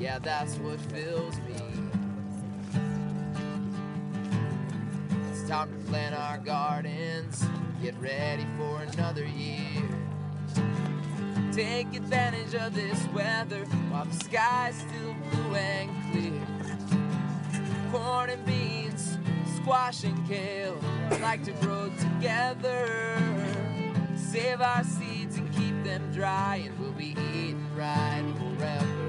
Yeah, that's what fills me. It's time to plant our gardens, get ready for another year. Take advantage of this weather while the sky's still blue and clear. Corn and beans, squash and kale like to grow together. Save our seeds and keep them dry, and we'll be eating right forever.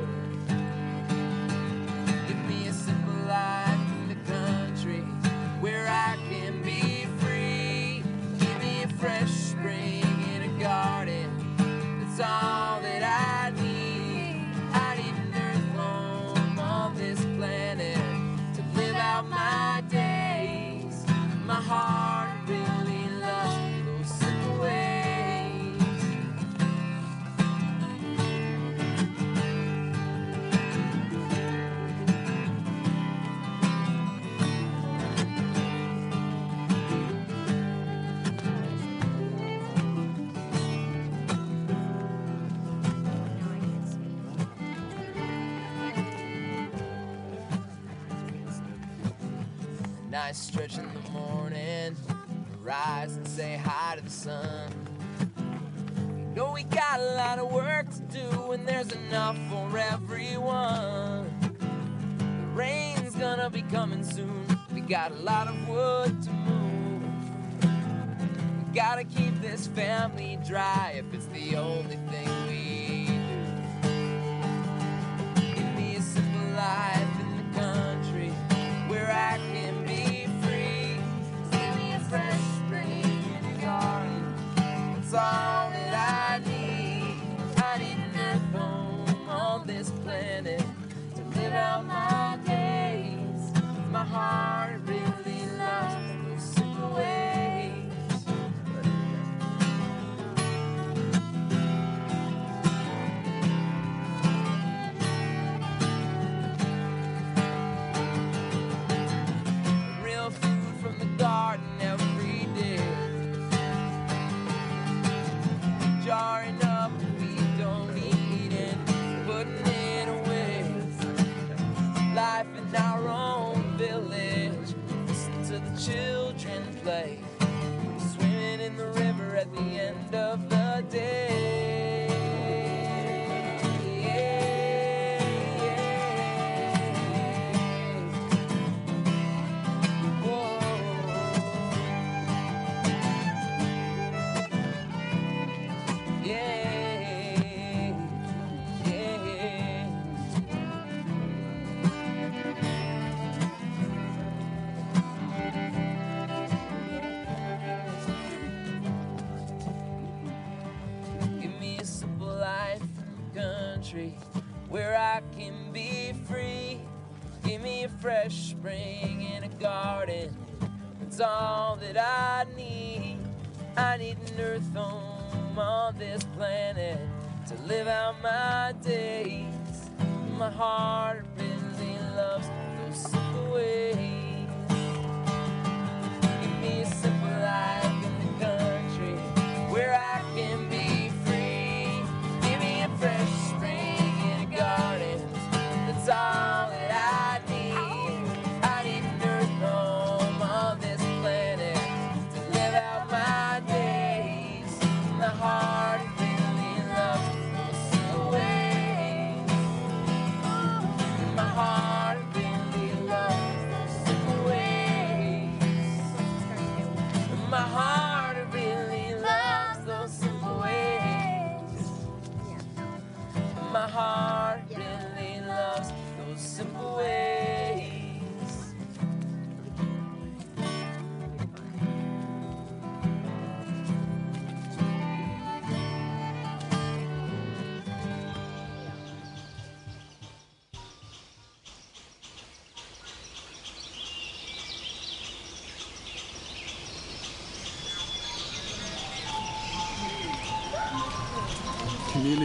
And say hi to the sun. You know we got a lot of work to do, and there's enough for everyone. The rain's gonna be coming soon. We got a lot of wood to move. We gotta keep this family dry if it's the only thing play. Swimming in the river at the end of the day. Need an earth home on this planet to live out my days. My heart really loves those simple ways. Give me a simple life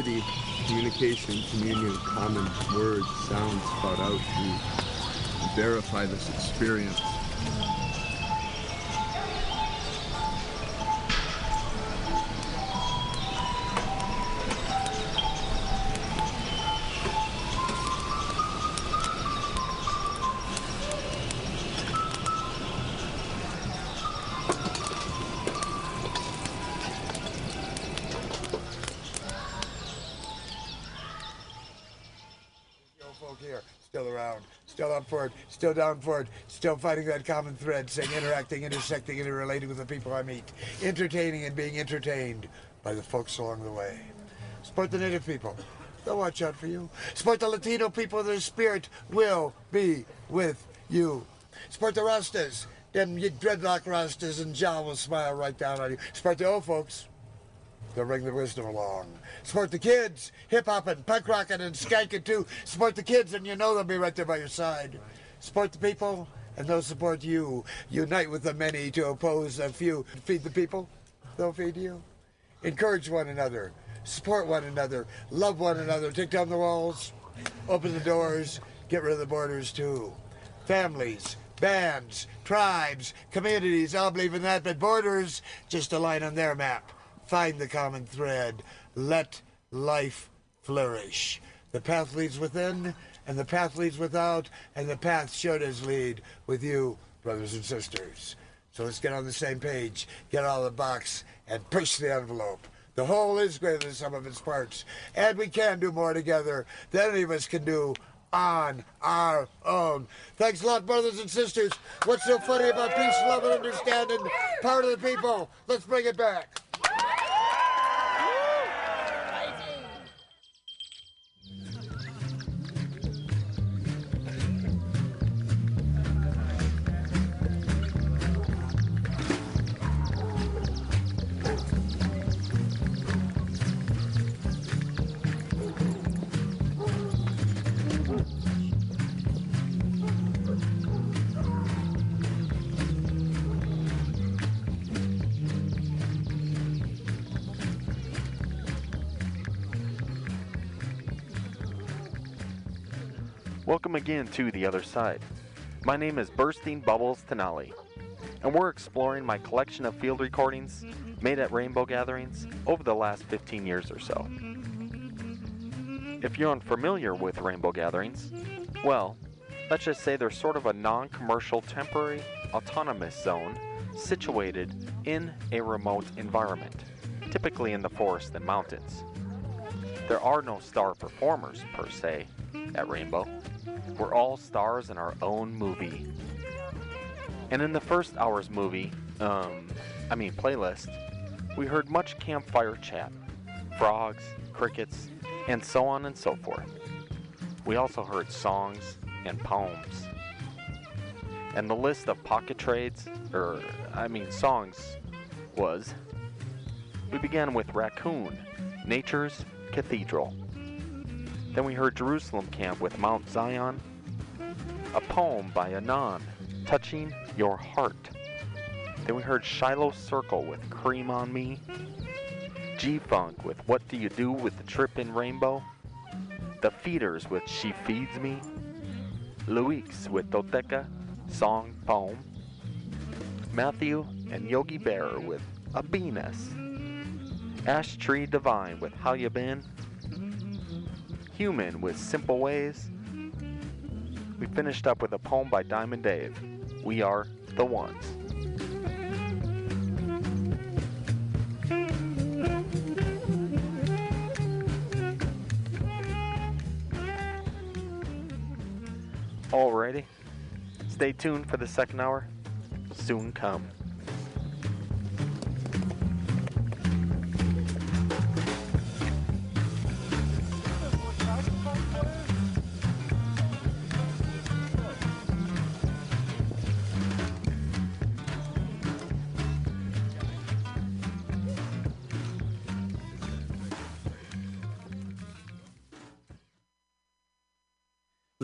Community, communication, communion, common words, sounds spout out to verify this experience. Still down for it, still fighting that common thread, saying interacting, intersecting, interrelating with the people I meet, entertaining and being entertained by the folks along the way. Support the native people. They'll watch out for you. Support the Latino people. Their spirit will be with you. Support the Rastas. Them dreadlock Rastas and John will smile right down on you. Support the old folks. They'll bring the wisdom along. Support the kids, hip hopping, punk rocking, and skanking too. Support the kids, and you know they'll be right there by your side. Support the people, and they'll support you. Unite with the many to oppose the few. Feed the people, they'll feed you. Encourage one another. Support one another. Love one another. Take down the walls. Open the doors. Get rid of the borders too. Families, bands, tribes, communities, all believe in that, but borders, just a line on their map. Find the common thread. Let life flourish. The path leads within, and the path leads without, and the path should as lead with you, brothers and sisters. So let's get on the same page, get out of the box, and push the envelope. The whole is greater than some of its parts, and we can do more together than any of us can do on our own. Thanks a lot, brothers and sisters. What's so funny about peace, love, and understanding? Part of the people. Let's bring it back. Again to The Other Side. My name is Bursting Bubbles Tenali, and we're exploring my collection of field recordings made at rainbow gatherings over the last 15 years or so. If you're unfamiliar with rainbow gatherings, well, let's just say they're sort of a non commercial temporary autonomous zone situated in a remote environment, typically in the forest and mountains. There are no star performers per se at Rainbow. We're all stars in our own movie. And in the first hour's movie, um, I mean playlist, we heard much campfire chat, frogs, crickets, and so on and so forth. We also heard songs and poems. And the list of pocket trades, or I mean songs, was we began with Raccoon, Nature's Cathedral. Then we heard Jerusalem Camp with Mount Zion, a poem by Anon, Touching Your Heart. Then we heard Shiloh Circle with Cream on Me, G Funk with What Do You Do with the Trip in Rainbow, The Feeders with She Feeds Me, Luis with Toteca, Song Poem, Matthew and Yogi Bear with Abinas, Ash Tree Divine with How You Been, Human with Simple Ways. We finished up with a poem by Diamond Dave. We are the ones. Alrighty. Stay tuned for the second hour. Soon come.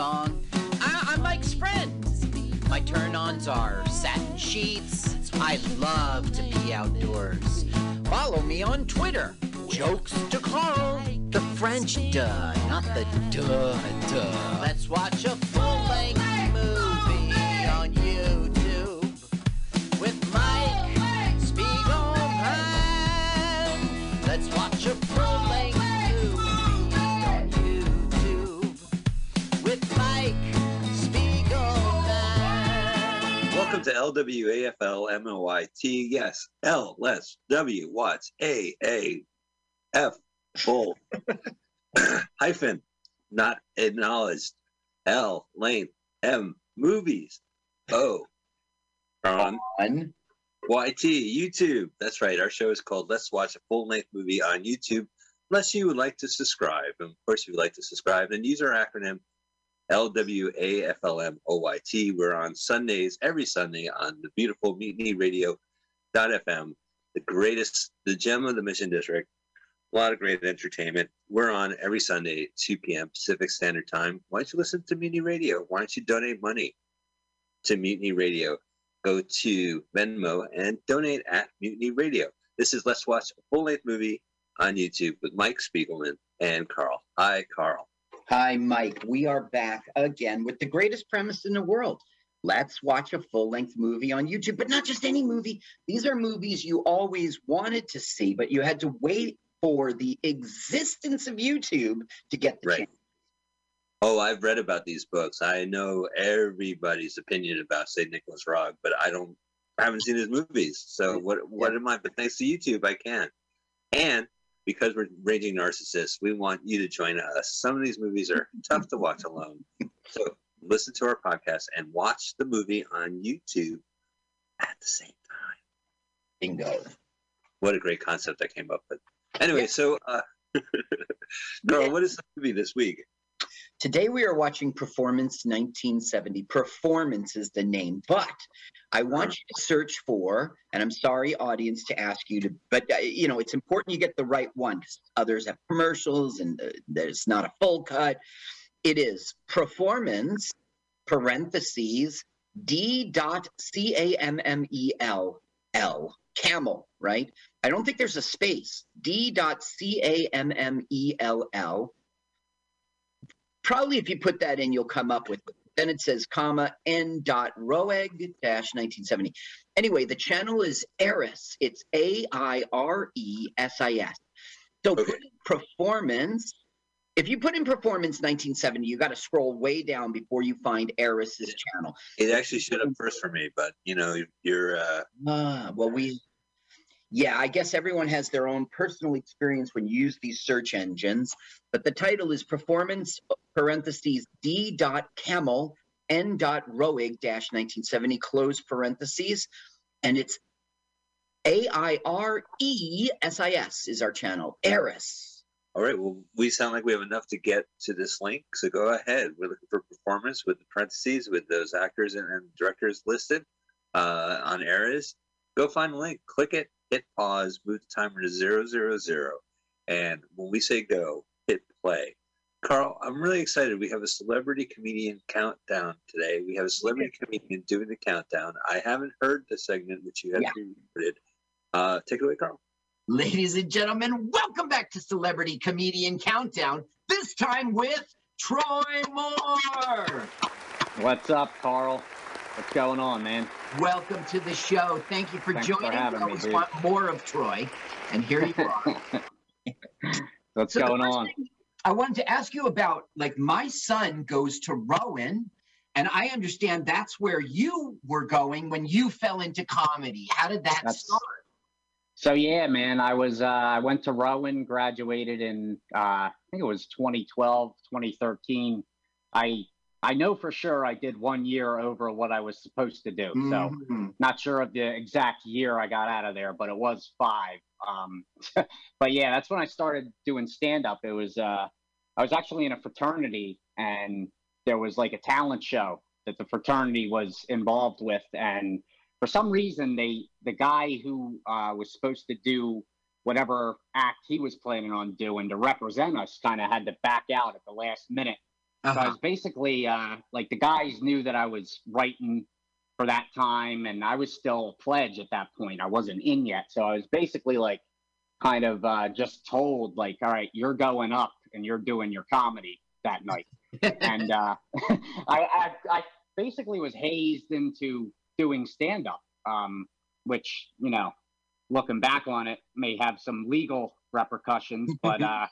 song. I, I'm Mike's friend. My turn ons are satin sheets. I love to be outdoors. Follow me on Twitter. Jokes to Carl. The French duh, not the duh duh. Let's watch a Welcome to LWAFL MOYT. Yes, L less W Watts A A F full hyphen not acknowledged L lane M movies O on On YT YouTube. That's right. Our show is called Let's Watch a Full Length Movie on YouTube. Unless you would like to subscribe, and of course, if you'd like to subscribe, then use our acronym LWAFLMOYT. We're on Sundays, every Sunday on the beautiful Mutiny Radio FM, the greatest, the gem of the Mission District. A lot of great entertainment. We're on every Sunday, 2 p.m. Pacific Standard Time. Why don't you listen to Mutiny Radio? Why don't you donate money to Mutiny Radio? Go to Venmo and donate at Mutiny Radio. This is Let's Watch a Full Length Movie on YouTube with Mike Spiegelman and Carl. Hi, Carl. Hi, Mike. We are back again with the greatest premise in the world. Let's watch a full length movie on YouTube, but not just any movie. These are movies you always wanted to see, but you had to wait for the existence of YouTube to get the Right. chance. Oh, I've read about these books. I know everybody's opinion about say Nicolas Roeg, but I don't I haven't seen his movies. So what what am I? But thanks to YouTube, I can. And because we're raging narcissists, we want you to join us. Some of these movies are tough to watch alone. So listen to our podcast and watch the movie on YouTube at the same time. Bingo. What a great concept I came up with. Anyway, so uh Carl, what is the movie this week? Today we are watching Performance 1970. Performance is the name, but I want you to search for, and I'm sorry, audience, to ask you to, but uh, you know, it's important you get the right one. Others have commercials and uh, there's not a full cut. It is Performance, parentheses, D dot C A M M E L L, camel, right? I don't think there's a space. D dot C A M M E L L probably if you put that in, you'll come up with. Then it says comma n dot roeg dash 1970. Anyway, the channel is Eris. It's A I R E S I S. So Okay. put in performance. If you put in performance 1970, you got to scroll way down before you find Eris's channel. It actually showed up first for me, but you know, you're uh Ah, well, we, yeah, I guess everyone has their own personal experience when you use these search engines, but the title is Performance parentheses D dot Cammell N dot Roeg dash 1970 close parentheses, and it's A I R E S I S is our channel. Eris. All right. Well, we sound like we have enough to get to this link. So go ahead. We're looking for performance with the parentheses with those actors and, and directors listed uh, on areas. Go find the link, click it, hit pause, move the timer to zero zero zero, and when we say go, hit play. Carl, I'm really excited. We have a celebrity comedian countdown today. We have a celebrity comedian doing the countdown. I haven't heard the segment which you have Yeah. pre-recorded. Uh, take it away, Carl. Ladies and gentlemen, welcome back to Celebrity Comedian Countdown. This time with Troy Moore. What's up, Carl? What's going on, man? Welcome to the show. Thank you for Thanks for joining. having we me, always dude. want more of Troy, and here you are. What's So going on? I wanted to ask you about like my son goes to Rowan, and I understand that's where you were going when you fell into comedy. How did that That's- start? So yeah, man, I was uh, I went to Rowan, graduated in uh, I think it was 2012, 2013. I I know for sure I did one year over what I was supposed to do. So Mhm. not sure of the exact year I got out of there, but it was five. Um, but yeah, that's when I started doing stand up. It was uh, I was actually in a fraternity, and there was like a talent show that the fraternity was involved with, and for some reason they the guy who uh, was supposed to do whatever act he was planning on doing to represent us kind of had to back out at the last minute So I Uh-huh. was basically uh, like the guys knew that I was writing for that time, and I was still a pledge at that point. I wasn't in yet, so I was basically like kind of uh, just told like, all right, you're going up and you're doing your comedy that night. and uh, I, I, I basically was hazed into doing stand up, um, which you know, looking back on it, may have some legal repercussions. But uh,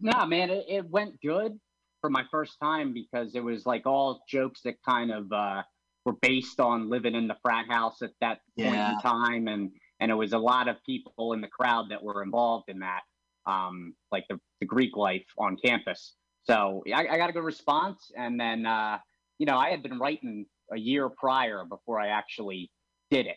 nah, man, it, it went good for my first time because it was like all jokes that kind of uh, were based on living in the frat house at that point Yeah. in time, and and it was a lot of people in the crowd that were involved in that, um, like the, the Greek life on campus. So I, I got a good response, and then uh, you know I had been writing a year prior before I actually did it.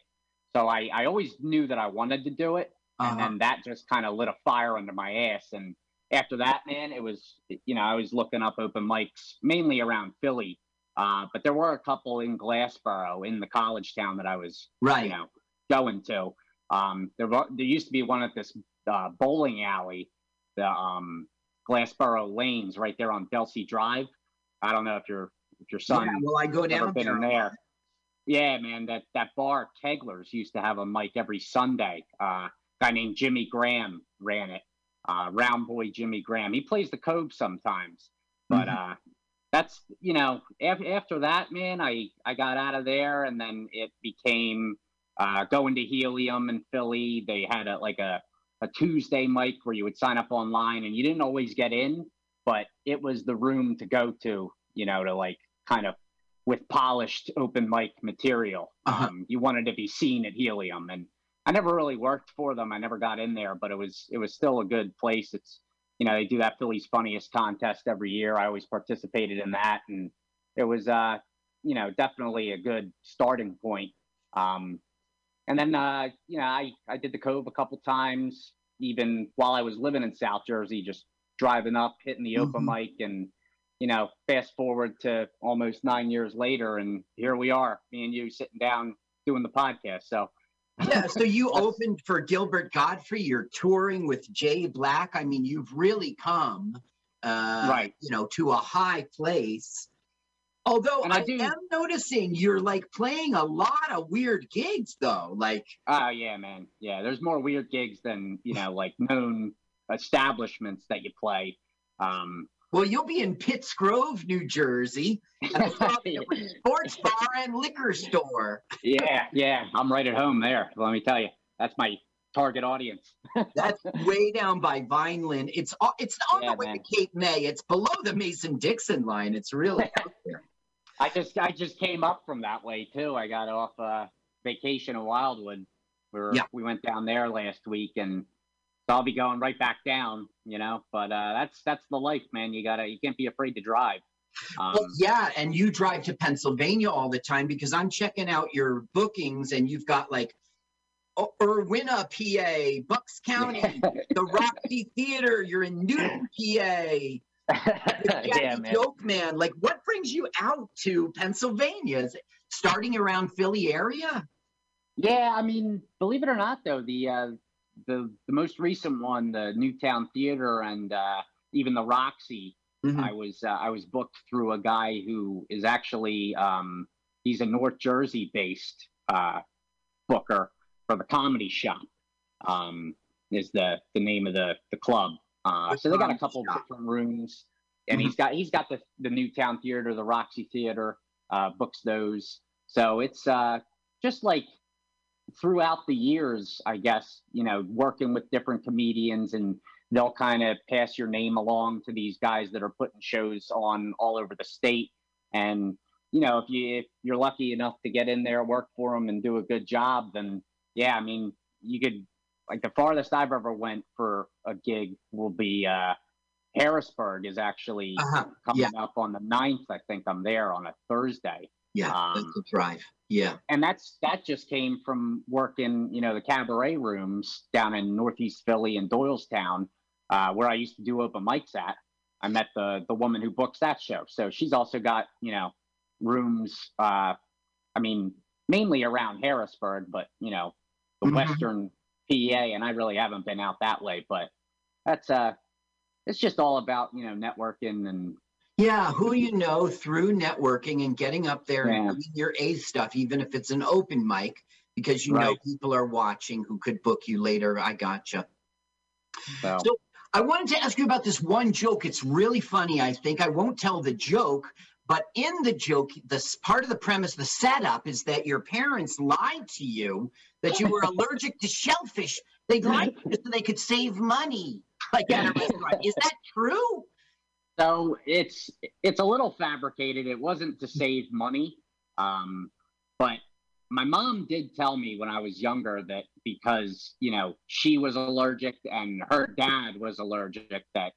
So I, I always knew that I wanted to do it, and Uh-huh. then that just kind of lit a fire under my ass. And after that, man, it was you know I was looking up open mics mainly around Philly, uh, but there were a couple in Glassboro in the college town that I was Right. you know going to. Um, there there used to be one at this uh, bowling alley, the um, Glassboro Lanes, right there on Delsea Drive. I don't know if your if your son Yeah, well, I go down been there. there. Yeah, man, that that bar Kegler's used to have a mic every Sunday. Uh, guy named Jimmy Graham ran it. Uh, Round Boy Jimmy Graham. He plays the Cove sometimes, but uh, that's you know af- after that, man, I I got out of there, and then it became uh, going to Helium in Philly. They had a like a a Tuesday mic where you would sign up online, and you didn't always get in, but it was the room to go to, you know, to like kind of with polished open mic material. Uh-huh. Um, you wanted to be seen at Helium, and I never really worked for them. I never got in there, but it was it was still a good place. It's you know they do that Philly's Funniest contest every year. I always participated in that, and it was uh you know definitely a good starting point. Um, and then uh you know I I did the Cove a couple times, even while I was living in South Jersey, just driving up, hitting the open mic, and you know fast forward to almost nine years later, and here we are, me and you sitting down doing the podcast. So yeah, so you opened for Gilbert Gottfried. You're touring with Jay Black. I mean, you've really come, uh, Right. You know, to a high place. Although And I I, do- am noticing you're like playing a lot of weird gigs, though. Like, Oh yeah, man. Yeah, there's more weird gigs than you know, like known establishments that you play. Um, well, you'll be in Pittsgrove, New Jersey, and I saw there was a sports bar and liquor store. yeah, yeah, I'm right at home there. Let me tell you, that's my target audience. That's way down by Vineland. It's it's on Yeah, the way man. to Cape May. It's below the Mason Dixon line. It's really out there. I just I just came up from that way too. I got off uh, vacation in Wildwood. Where Yeah. we went down there last week, and so I'll be going right back down. You know, but uh, that's that's the life, man. You gotta you can't be afraid to drive. Um, Well, yeah, and you drive to Pennsylvania all the time because I'm checking out your bookings, and you've got like Irwina, PA, Bucks County, the Roxy Theater. You're in Newtown, PA. yeah, man. Joke Man. Like, what brings you out to Pennsylvania? Is it starting around Philly area? Yeah, I mean, believe it or not, though, the uh, the the most recent one, the Newtown Theater, and uh, even the Roxy, Mhm. I was uh, I was booked through a guy who is actually um, he's a North Jersey based uh, booker for the Comedy Shop. Um, is the the name of the the club. Uh, so they got a couple different rooms, and Mhm. he's got he's got the the Newtown Theater, the Roxy Theater, uh, books those. So it's uh, just like throughout the years, I guess, you know, working with different comedians and they'll kind of pass your name along to these guys that are putting shows on all over the state. And, you know, if you if you're lucky enough to get in there, work for them and do a good job, then yeah, I mean, you could like the farthest I've ever went for a gig will be uh Harrisburg is actually Uh-huh. coming Yeah. up on the 9th. I think I'm there on a Thursday Yeah, Um, that's the drive. Yeah. and that's that just came from working, you know, the cabaret rooms down in Northeast Philly and Doylestown, uh, where I used to do open mics at. I met the the woman who books that show, so she's also got you know rooms. Uh, I mean, mainly around Harrisburg, but you know, the Mhm. Western PA, and I really haven't been out that way. But that's uh, it's just all about you know networking and Yeah, who you know through networking and getting up there Yeah. and doing your A stuff, even if it's an open mic, because you know people are watching who could book you later. I gotcha. So, So I wanted to ask you about this one joke. It's really funny. I think I won't tell the joke, but in the joke, this part of the premise, the setup is that your parents lied to you that you were allergic to shellfish. They lied to you so they could save money, like at a restaurant. Is that true? So it's it's a little fabricated. It wasn't to save money, um, but my mom did tell me when I was younger that because you know she was allergic and her dad was allergic that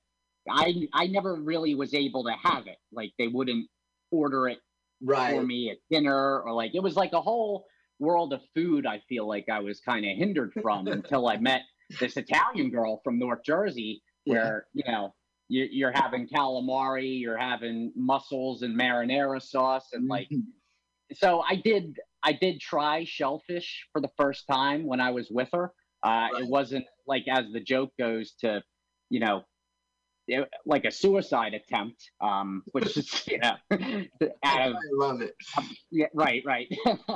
I I never really was able to have it. Like they wouldn't order it for me at dinner or like it was like a whole world of food I feel like I was kind of hindered from until I met this Italian girl from North Jersey where you know you, you're having calamari you're having mussels and marinara sauce and like so I did I did try shellfish for the first time when I was with her. Uh, it wasn't like as the joke goes to you know it, like a suicide attempt um which is you know out of I love it. yeah, right, right.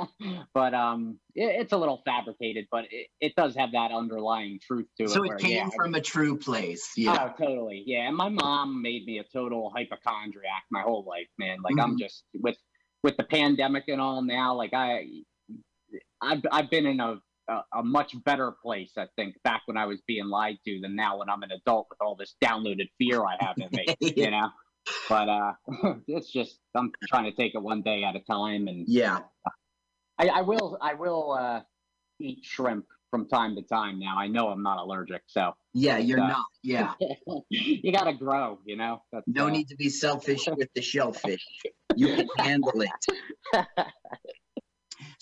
but um, it, it's a little fabricated, but it, it does have that underlying truth to it. So where, it came yeah, from a true place. Yeah. Oh, totally. Yeah, and my mom made me a total hypochondriac my whole life, man. Like I'm Mhm. just with with the pandemic and all now. Like I, I've I've been in a a, a much better place, I think, back when I was being lied to than now when I'm an adult with all this downloaded fear I have in me. you know. But uh, it's just I'm trying to take it one day at a time, and Yeah. I, I will I will uh, eat shrimp from time to time. Now I know I'm not allergic, so Yeah, you're Uh, not. Yeah. you got to grow. You know. That's, No uh, need to be selfish with the shellfish. You can handle it.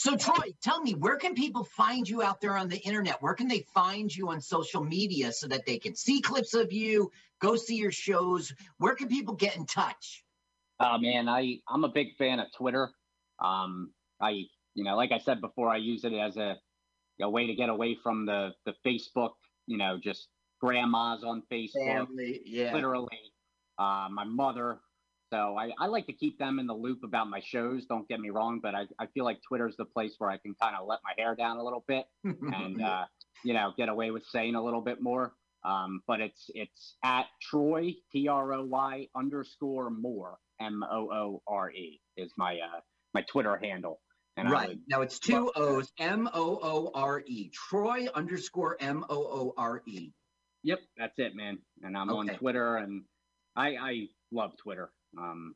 So Troy, tell me, where can people find you out there on the internet? Where can they find you on social media so that they can see clips of you, go see your shows? Where can people get in touch? Oh man, I I'm a big fan of Twitter. Um, I you know, like I said before, I use it as a, a way to get away from the the Facebook. You know, just grandmas on Facebook, Family, yeah. literally. Uh, my mother. So I, I like to keep them in the loop about my shows. Don't get me wrong, but I, I feel like Twitter's the place where I can kind of let my hair down a little bit and uh, you know get away with saying a little bit more. Um, but it's it's at Troy T R O Y underscore more M O O R E is my uh, my Twitter handle. And right. would- Now it's two O's, M O O R E. Troy underscore M O O R E. Yep, that's it, man. And I'm on Twitter, and I I love Twitter. Um,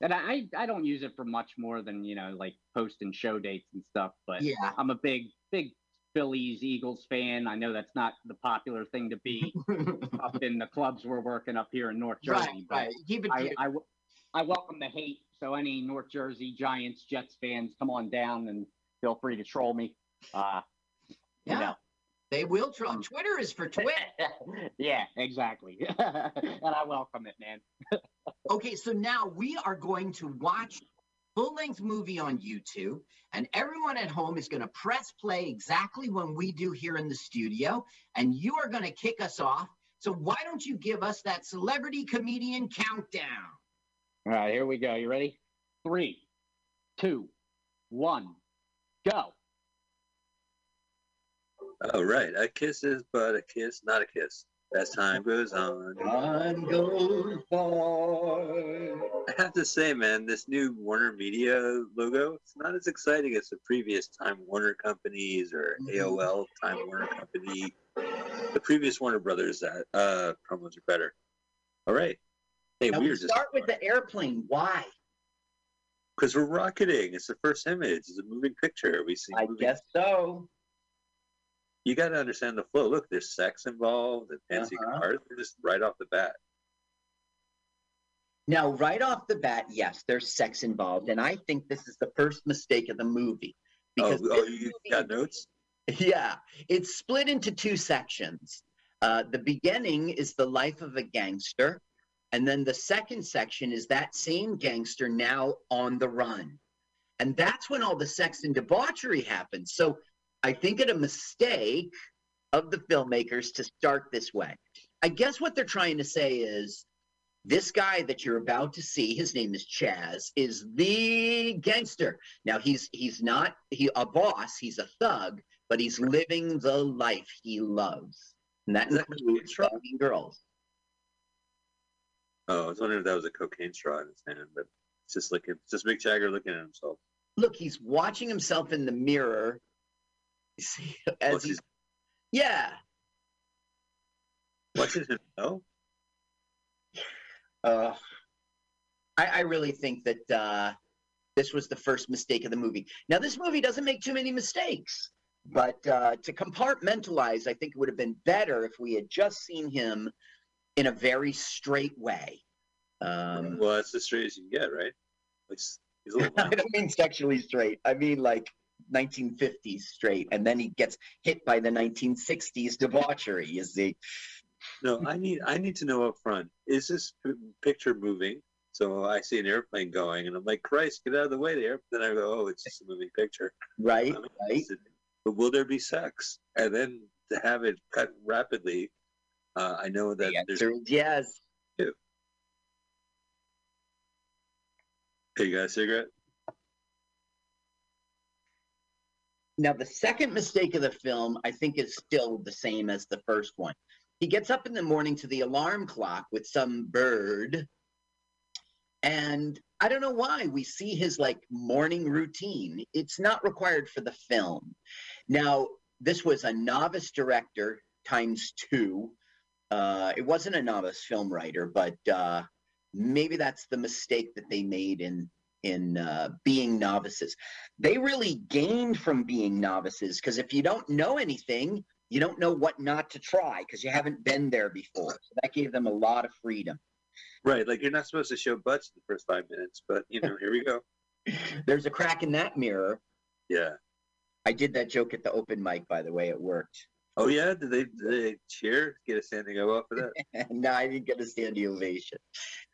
and I I don't use it for much more than you know like posting show dates and stuff. But Yeah. I'm a big big Phillies Eagles fan. I know that's not the popular thing to be up in the clubs we're working up here in North Jersey. right, but right. Keep it I. I, I welcome the hate. So any North Jersey Giants, Jets fans, come on down and feel free to troll me. Uh, you Yeah. know. They will try. Um, Twitter is for Twitter. yeah, exactly. and I welcome it, man. Okay, so now we are going to watch full length movie on YouTube, and everyone at home is going to press play exactly when we do here in the studio, and you are going to kick us off. So why don't you give us that celebrity comedian countdown? All right, here we go. You ready? Three, two, one, go. Oh, right. A kiss is but a kiss, not a kiss. As time goes on. Time goes by. I have to say, man, this new Warner Media logo, it's not as exciting as the previous Time Warner companies or Mhm. AOL Time Warner company. The previous Warner Brothers uh, uh, promos are better. All right. Hey, Now we we were just start with the airplane. Why? because we're rocketing. It's the first image. It's a moving picture. We see. I guess so. You got to understand the flow. Look, there's sex involved and fancy Uh-huh. cars. Just right off the bat. Now, right off the bat, yes, there's sex involved, and I think this is the first mistake of the movie. Oh, Because oh, this you movie- got notes? Yeah, it's split into two sections. Uh, the beginning is the life of a gangster, and then the second section is that same gangster now on the run. And that's when all the sex and debauchery happens. So I think it a mistake of the filmmakers to start this way. I guess what they're trying to say is This guy that you're about to see, his name is Chas, is the gangster. Now he's he's not he a boss, he's a thug, but he's living the life he loves. And that includes banging girls. Oh, I was wondering if that was a cocaine straw in his hand, but it's just looking, it's just Mick Jagger looking at himself. Look, he's watching himself in the mirror. See, as What's he's his, yeah. watching him? Oh, Uh, I, I really think that uh, this was the first mistake of the movie. Now, this movie doesn't make too many mistakes, but uh, to compartmentalize, I think it would have been better if we had just seen him in a very straight way. Um, well, that's as straight as you can get, right? He's, he's a little. I don't mean sexually straight. I mean like 1950s straight, and then he gets hit by the 1960s debauchery. You see. No, I need I need to know up front. Is this p- picture moving? So I see an airplane going, and I'm like, Christ, get out of the way, there. Then I go, oh, it's just a moving picture. Right, right. But will there be sex? And then to have it cut rapidly, uh, I know that The there's. yes. Hey, you got a cigarette? Now, the second mistake of the film, I think, is still the same as the first one. He gets up in the morning to the alarm clock with some bird. And I don't know why we see his like morning routine. It's not required for the film. Now, this was a novice director times two. Uh, it wasn't a novice film writer, but uh, maybe that's the mistake that they made in in uh, being novices they really gained from being novices because if you don't know anything, you don't know what not to try because you haven't been there before. So that gave them a lot of freedom. Right, like you're not supposed to show butts in the first five minutes, but you know, here we go. There's a crack in that mirror. Yeah. I did that joke at the open mic, by the way. It worked. Oh yeah, did they, did they cheer? Get a standing O up for that? no, I didn't get a standing ovation.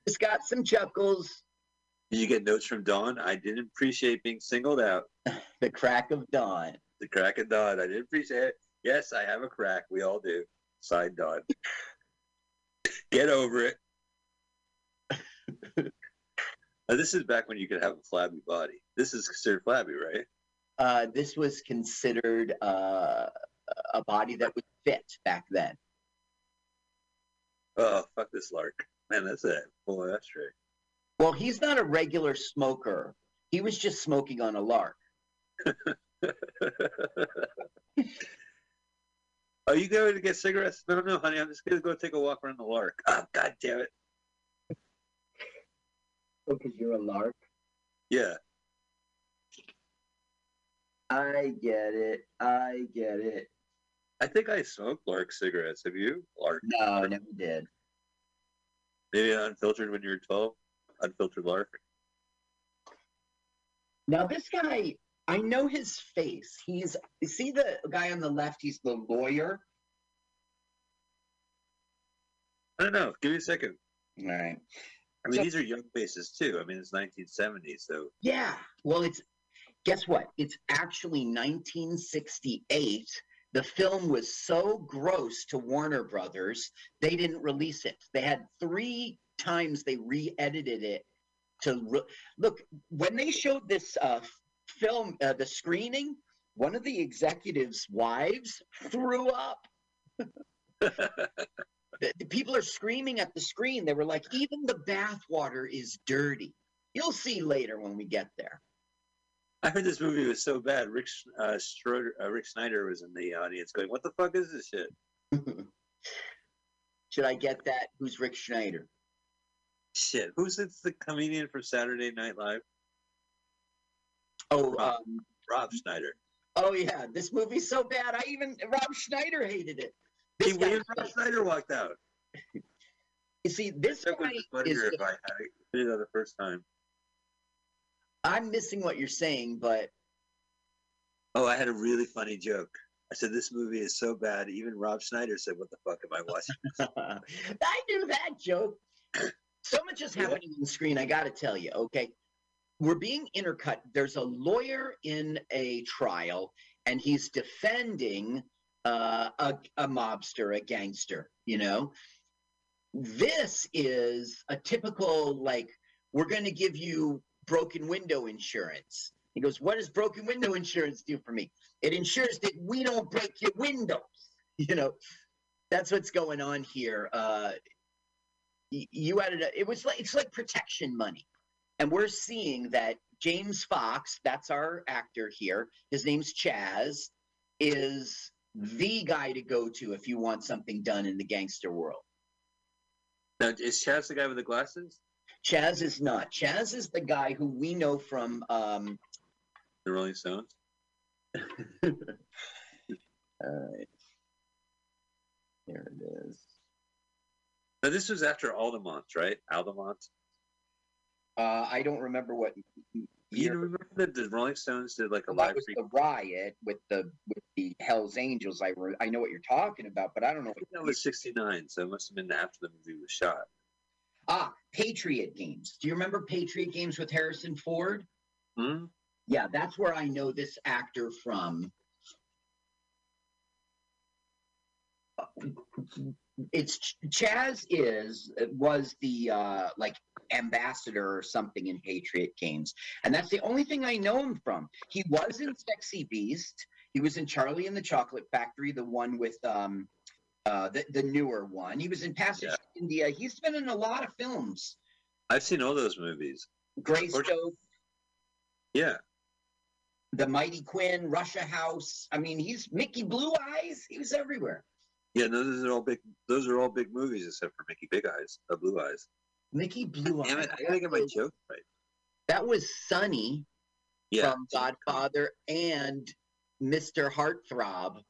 Just got some chuckles. Did you get notes from Dawn? I didn't appreciate being singled out. The crack of dawn. The crack of dawn. I didn't appreciate it. Yes, I have a crack. We all do. Side dawn. Get over it. Now, this is back when you could have a flabby body. This is considered flabby, right? Uh, this was considered uh, a body that was fit back then. Oh, fuck this lark. Man, that's a that's ashtray. Well, he's not a regular smoker. He was just smoking on a lark. Are you going to get cigarettes? No, no, honey. I'm just going to go take a walk around the lark. Oh, God damn it. Because you're a lark. Yeah. I get it. I get it. I think I smoked lark cigarettes. Have you? Lark. No, never did. Maybe unfiltered when you were 12? Unfiltered lark? Now this guy, I know his face. He's you see the guy on the left. He's the lawyer. I don't know. Give me a second. All right. I mean, So- these are young faces too. I mean, it's 1970, so Yeah. Well, it's guess what? It's actually 1968. The film was so gross to Warner Brothers, they didn't release it. They had three times they re-edited it to re- look when they showed this uh, film, uh, the screening. One of the executives' wives threw up. The, the people are screaming at the screen. They were like, "Even the bathwater is dirty." You'll see later when we get there. I heard this movie was so bad. Rick uh, Schroeder, uh, Rick Snyder was in the audience going, "What the fuck is this shit?" Should I get that? Who's Rick Schneider? Shit. Who's this, the comedian from Saturday Night Live? Oh, Rob. um, Rob Schneider. oh yeah. This movie's so bad. I even Rob Schneider hated it. He This guy, when Rob Schneider walked out. you see, this guy is. if I had did it the first time. I'm missing what you're saying, but Oh, I had a really funny joke. I said this movie is so bad. Even Rob Schneider said, "What the fuck am I watching?" I knew that joke. So much is happening on the screen. I got to tell you, okay. We're being intercut. There's a lawyer in a trial, and he's defending uh, a, a mobster, a gangster, you know. this is a typical like we're going to give you broken window insurance. He goes, "What does broken window insurance do for me? It ensures that we don't break your windows." You know, that's what's going on here. Uh, you added a, it was like it's like protection money, and we're seeing that James Fox, that's our actor here. His name's Chas, is the guy to go to if you want something done in the gangster world. Now, is Chas the guy with the glasses? Chas is not. Chas is the guy who we know from um, The Rolling Stones? all right there it is. Now, this was after Altamont, right? Altamont. Uh, I don't remember what You remember that the Rolling Stones did like a That live was pre- the riot with the with the Hell's Angels. I re- I know what you're talking about, but I don't know. I think that was 69, so it must have been after the movie was shot. Ah, Patriot Games. Do you remember Patriot Games with Harrison Ford? Hmm? Yeah, that's where I know this actor from. It's Chas is was the uh like ambassador or something in Patriot Games, and that's the only thing I know him from. He was in Sexy Beast. He was in Charlie and the Chocolate Factory, the one with um uh the, the newer one. He was in Passage Yeah. India. He's been in a lot of films. I've seen all those movies. Greystoke, Yeah. The Mighty Quinn, Russia House. I mean, he's Mickey Blue Eyes. He was everywhere. Yeah, no, those are all big. Those are all big movies except for Mickey Big Eyes, uh, Blue Eyes. Mickey Blue Damn Eyes. it! I gotta get my That was- joke right. That was Sonny Yeah, from Godfather and Mr. Heartthrob.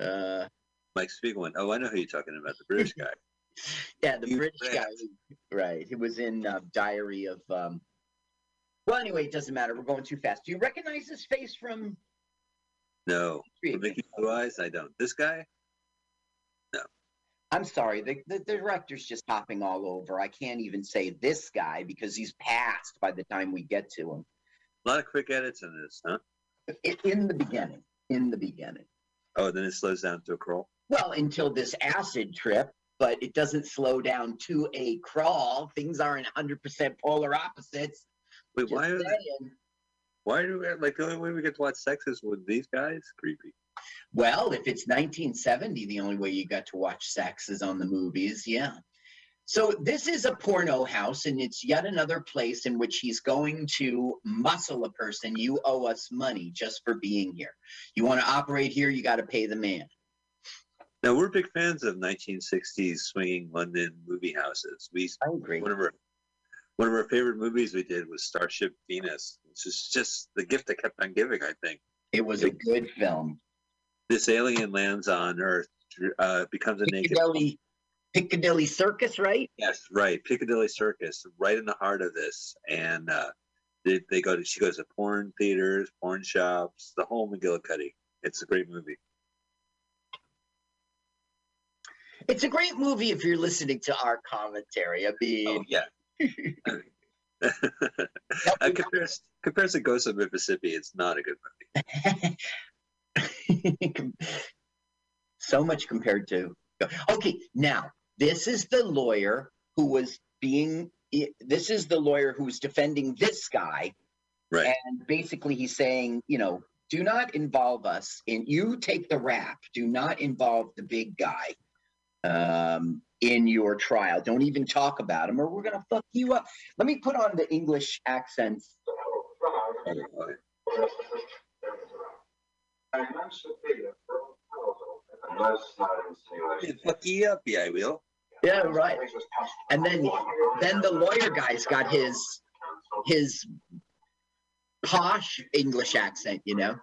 Uh, Mike Spiegelman. Oh, I know who you're talking about. The British guy. yeah, the You British bet. guy. Right. He was in uh, Diary of. Um... Well, anyway, it doesn't matter. We're going too fast. Do you recognize his face from? No, For Mickey Blue Eyes. I don't. This guy. I'm sorry, the, the, the director's just hopping all over. I can't even say this guy because he's passed by the time we get to him. A lot of quick edits in this, huh? I- In the beginning. In the beginning. Oh, then it slows down to a crawl. Well, until this acid trip, but it doesn't slow down to a crawl. Things aren't 100% polar opposites. Wait, Just why? Are they, why do we like the only way we get to watch sex is with these guys? Creepy. Well, if it's 1970, the only way you got to watch sex is on the movies. Yeah. So this is a porno house, and it's yet another place in which he's going to muscle a person. You owe us money just for being here. You want to operate here, you got to pay the man. Now we're big fans of 1960s swinging London movie houses. We I agree. one of our one of our favorite movies we did was Starship Venus. It's just, just the gift that kept on giving. I think It was a good film. This alien lands on Earth, uh, becomes a naked. Piccadilly, Piccadilly Circus, right? Yes, right. Piccadilly Circus, right in the heart of this, and uh, they, they go to she goes to porn theaters, porn shops, the whole McGillicuddy. It's a great movie. It's a great movie if you're listening to our commentary. I mean, Oh yeah. uh, compares compares to Ghost of Mississippi, it's not a good movie. so much compared to. Okay, now this is the lawyer who was being. This is the lawyer who's defending this guy, Right. and basically he's saying, you know, do not involve us in. You take the rap. Do not involve the big guy um, in your trial. Don't even talk about him, or we're gonna fuck you up. Let me put on the English accents. Fuck you up, yeah, I will. Yeah, right. And then then the lawyer guy's got his his posh English accent, you know.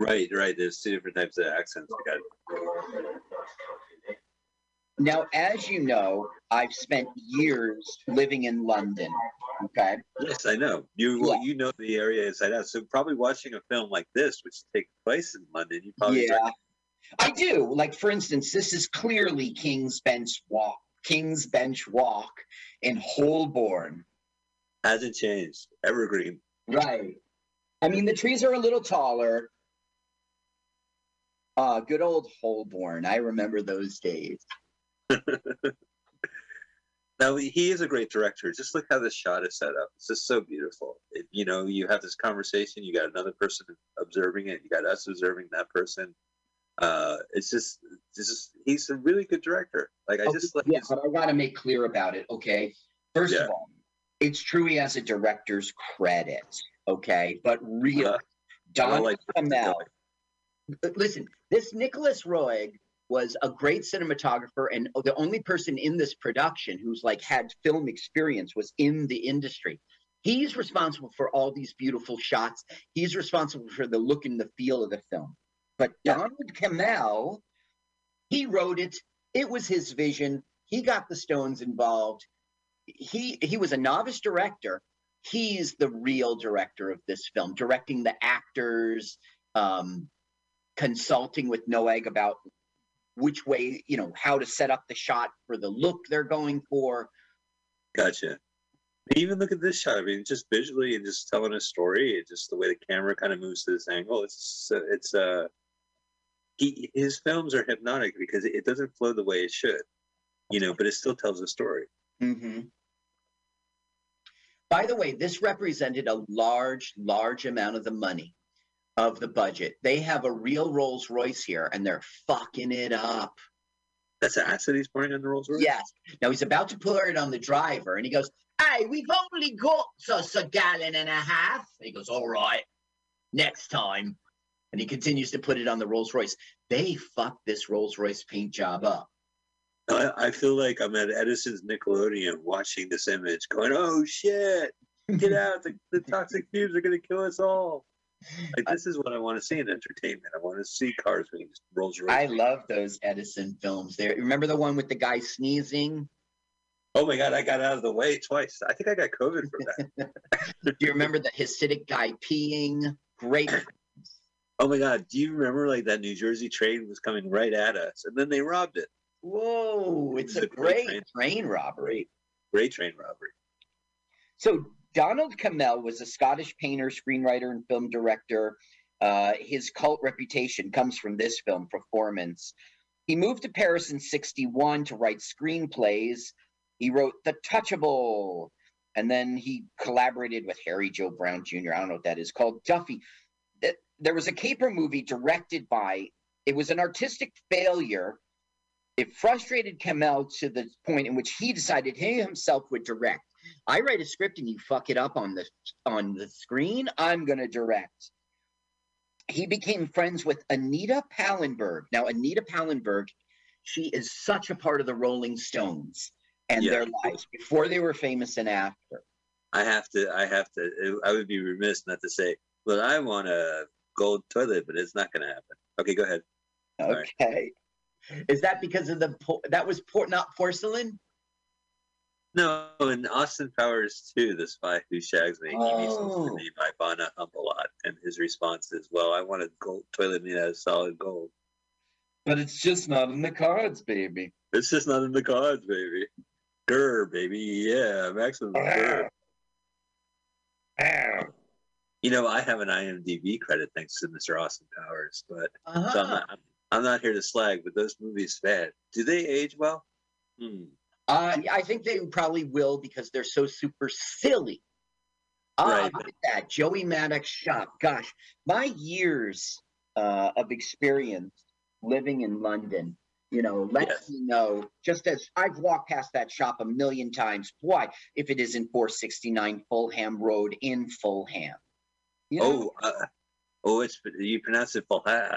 Right, right. There's two different types of accents. We got. Now, as you know, I've spent years living in London. Okay. Yes, I know. You Yeah. you know the area inside out. So probably watching a film like this, which takes place in London, you probably yeah. I do. Like for instance, this is clearly King's Bench Walk. King's Bench Walk in Holborn. hasn't changed. Evergreen. Right. I mean, the trees are a little taller. Uh, good old Holborn. I remember those days. Now he is a great director. Just look how this shot is set up. It's just so beautiful. It, you know, you have this conversation. You got another person observing it. You got us observing that person. Uh, it's just, it's just he's a really good director. Like I Oh, just like yeah, his- but I got to make clear about it. Okay. First Yeah. of all, it's true he has a director's credit. Okay. But really, Uh, Don don't like Cammell. Listen, this Nicolas Roeg was a great cinematographer, and the only person in this production who's like had film experience was in the industry. He's responsible for all these beautiful shots. He's responsible for the look and the feel of the film. But Yeah. Donald Cammell, he wrote it. It was his vision. He got the Stones involved. He he was a novice director. He's the real director of this film, directing the actors, um, consulting with Roeg about which way, you know, how to set up the shot for the look they're going for. Gotcha. Even look at this shot. I mean, just visually and just telling a story. Just the way the camera kind of moves to this angle. It's it's uh, he his films are hypnotic because it doesn't flow the way it should, you know, but it still tells a story. Mm-hmm. By the way, this represented a large, large amount of the money of the budget. They have a real Rolls Royce here, and they're fucking it up. That's an acid he's pouring on the Rolls Royce. Yes. Now he's about to pour it on the driver, and he goes, "Hey, we've only got us a gallon and a half." And he goes, "All right, next time." And he continues to put it on the Rolls Royce. They fucked this Rolls Royce paint job up. I, I feel like I'm at Edison's Nickelodeon watching this image, going, "Oh shit, get out! The, the toxic fumes are gonna kill us all." Like this is what I want to see in entertainment. I want to see cars being Rolls Royce. I love those Edison films. There, remember the one with the guy sneezing? Oh my god, I got out of the way twice. I think I got COVID from that. Do you remember the Hasidic guy peeing? Great. oh my god, do you remember like that New Jersey train was coming right at us, and then they robbed it. Whoa, it's a It's a great great train robbery. Great train robbery. So Donald Cammell was a Scottish painter, screenwriter, and film director. Uh, his cult reputation comes from this film performance. He moved to Paris in 61 to write screenplays. He wrote The Touchable, and then he collaborated with Harry Joe Brown Jr. I don't know what that is called Duffy. There was a caper movie directed by, it was an artistic failure. It frustrated Cammell to the point in which he decided he himself would direct. I write a script and you fuck it up on the on the screen, I'm gonna direct. He became friends with Anita Pallenberg. Now, Anita Pallenberg, she is such a part of the Rolling Stones and Yeah. their lives before they were famous and after. I have to. I have to. I would be remiss not to say, "Well, I want a gold toilet, but it's not going to happen." Okay, go ahead. Okay. Is that because of the that was por- not porcelain? No, and Austin Powers too, the spy who shags me. He needs Oh. to be my Bana hump a lot, and his response is, "Well, I want a gold toilet made out of solid gold." But it's just not in the cards, baby. It's just not in the cards, baby. Grr, baby, yeah, maximum grr. You know, I have an IMDb credit thanks to Mr. Austin Powers, but so I'm, Uh-huh. not, I'm not here to slag, but those movies, man, do they age well? Hmm. Uh, I think they probably will because they're so super silly. Ah, Right. look at that. Joey Maddocks shop. Gosh, my years uh, of experience living in London, you know, lets Yes. me know, just as I've walked past that shop a million times, why, if it isn't 469 Fulham Road in Fulham. You know? Oh, uh, oh, it's you pronounce it full. Uh,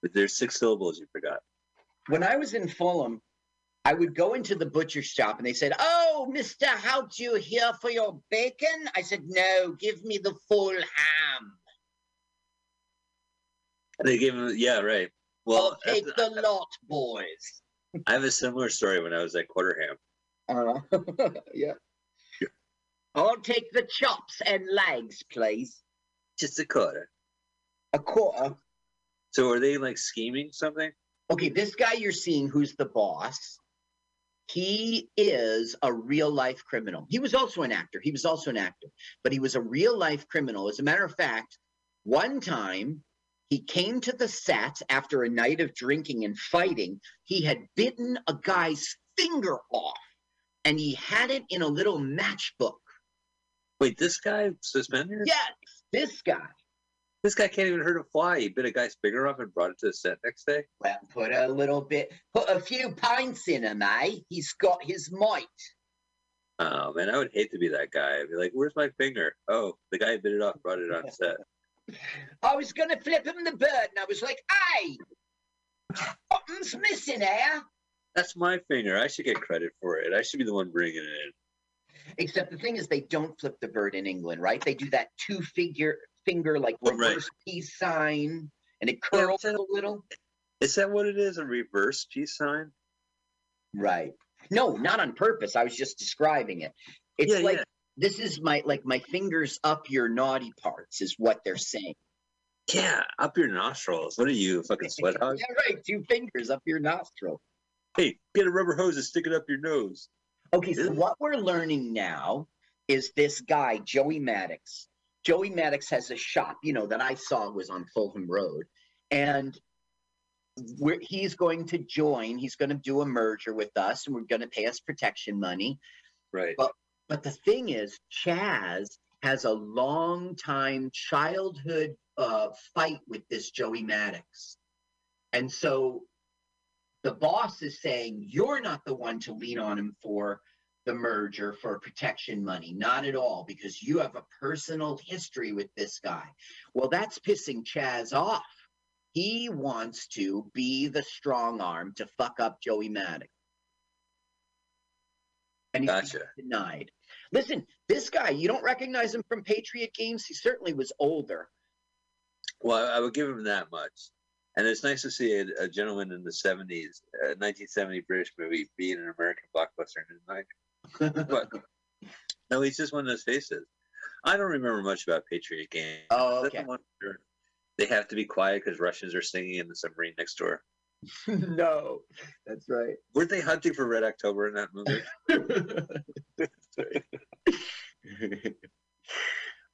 but there's six syllables you forgot. when I was in Fulham, I would go into the butcher shop and they said, Oh, Mr. Haupt, you here for your bacon? I said, No, give me the full ham. They gave him, yeah, right. Well, I'll take the lot, boys. I have a similar story when I was at Quarterham. Uh, yeah. I'll take the chops and legs, please. Just a quarter. A quarter. So are they like scheming something? Okay, this guy you're seeing who's the boss, he is a real life criminal. He was also an actor. He was also an actor, but he was a real life criminal. As a matter of fact, one time He came to the set after a night of drinking and fighting. He had bitten a guy's finger off and he had it in a little matchbook. Wait, this guy suspended? Yes, this guy. This guy can't even hurt a fly. He bit a guy's finger off and brought it to the set next day. Well, put a little bit, put a few pints in him, eh? He's got his might. Oh man, I would hate to be that guy. I'd be like, "Where's my finger?" Oh, the guy bit it off brought it on set. I was gonna flip him the bird, and I was like, "Hey, something's missing here." That's my finger. I should get credit for it. I should be the one bringing it in. Except the thing is, they don't flip the bird in England, right? They do that two figure finger like Oh, right. reverse peace sign, and it Yeah, curls but- a little. Is that what it is? A reverse peace sign? Right. No, not on purpose. I was just describing it. It's Yeah, like yeah. this is my like my fingers up your naughty parts is what they're saying. Yeah, up your nostrils. What are you, a fucking sweat hog? yeah, right. Two fingers up your nostril. Hey, get a rubber hose and stick it up your nose. Okay, so what we're learning now is this guy, Joey Maddocks. Joey Maddocks has a shop, you know, that I saw was on Fulham Road. And we're, he's going to join, he's going to do a merger with us, and we're going to pay us protection money. Right. But but the thing is, Chas has a long time childhood uh, fight with this Joey Maddocks. And so the boss is saying, You're not the one to lean on him for the merger for protection money. Not at all, because you have a personal history with this guy. Well, that's pissing Chas off. He wants to be the strong arm to fuck up Joey Maddocks. And he's Gotcha. denied. Listen, this guy, you don't recognize him from Patriot games. He certainly was older. Well, I would give him that much. And it's nice to see a, a gentleman in the 70s, a uh, 1970 British movie, being an American blockbuster. But no, he's just one of those faces. I don't remember much about Patriot Games. Oh, the okay. one They have to be quiet because Russians are singing in the submarine next door. no, that's right. Weren't they hunting for Red October in that movie?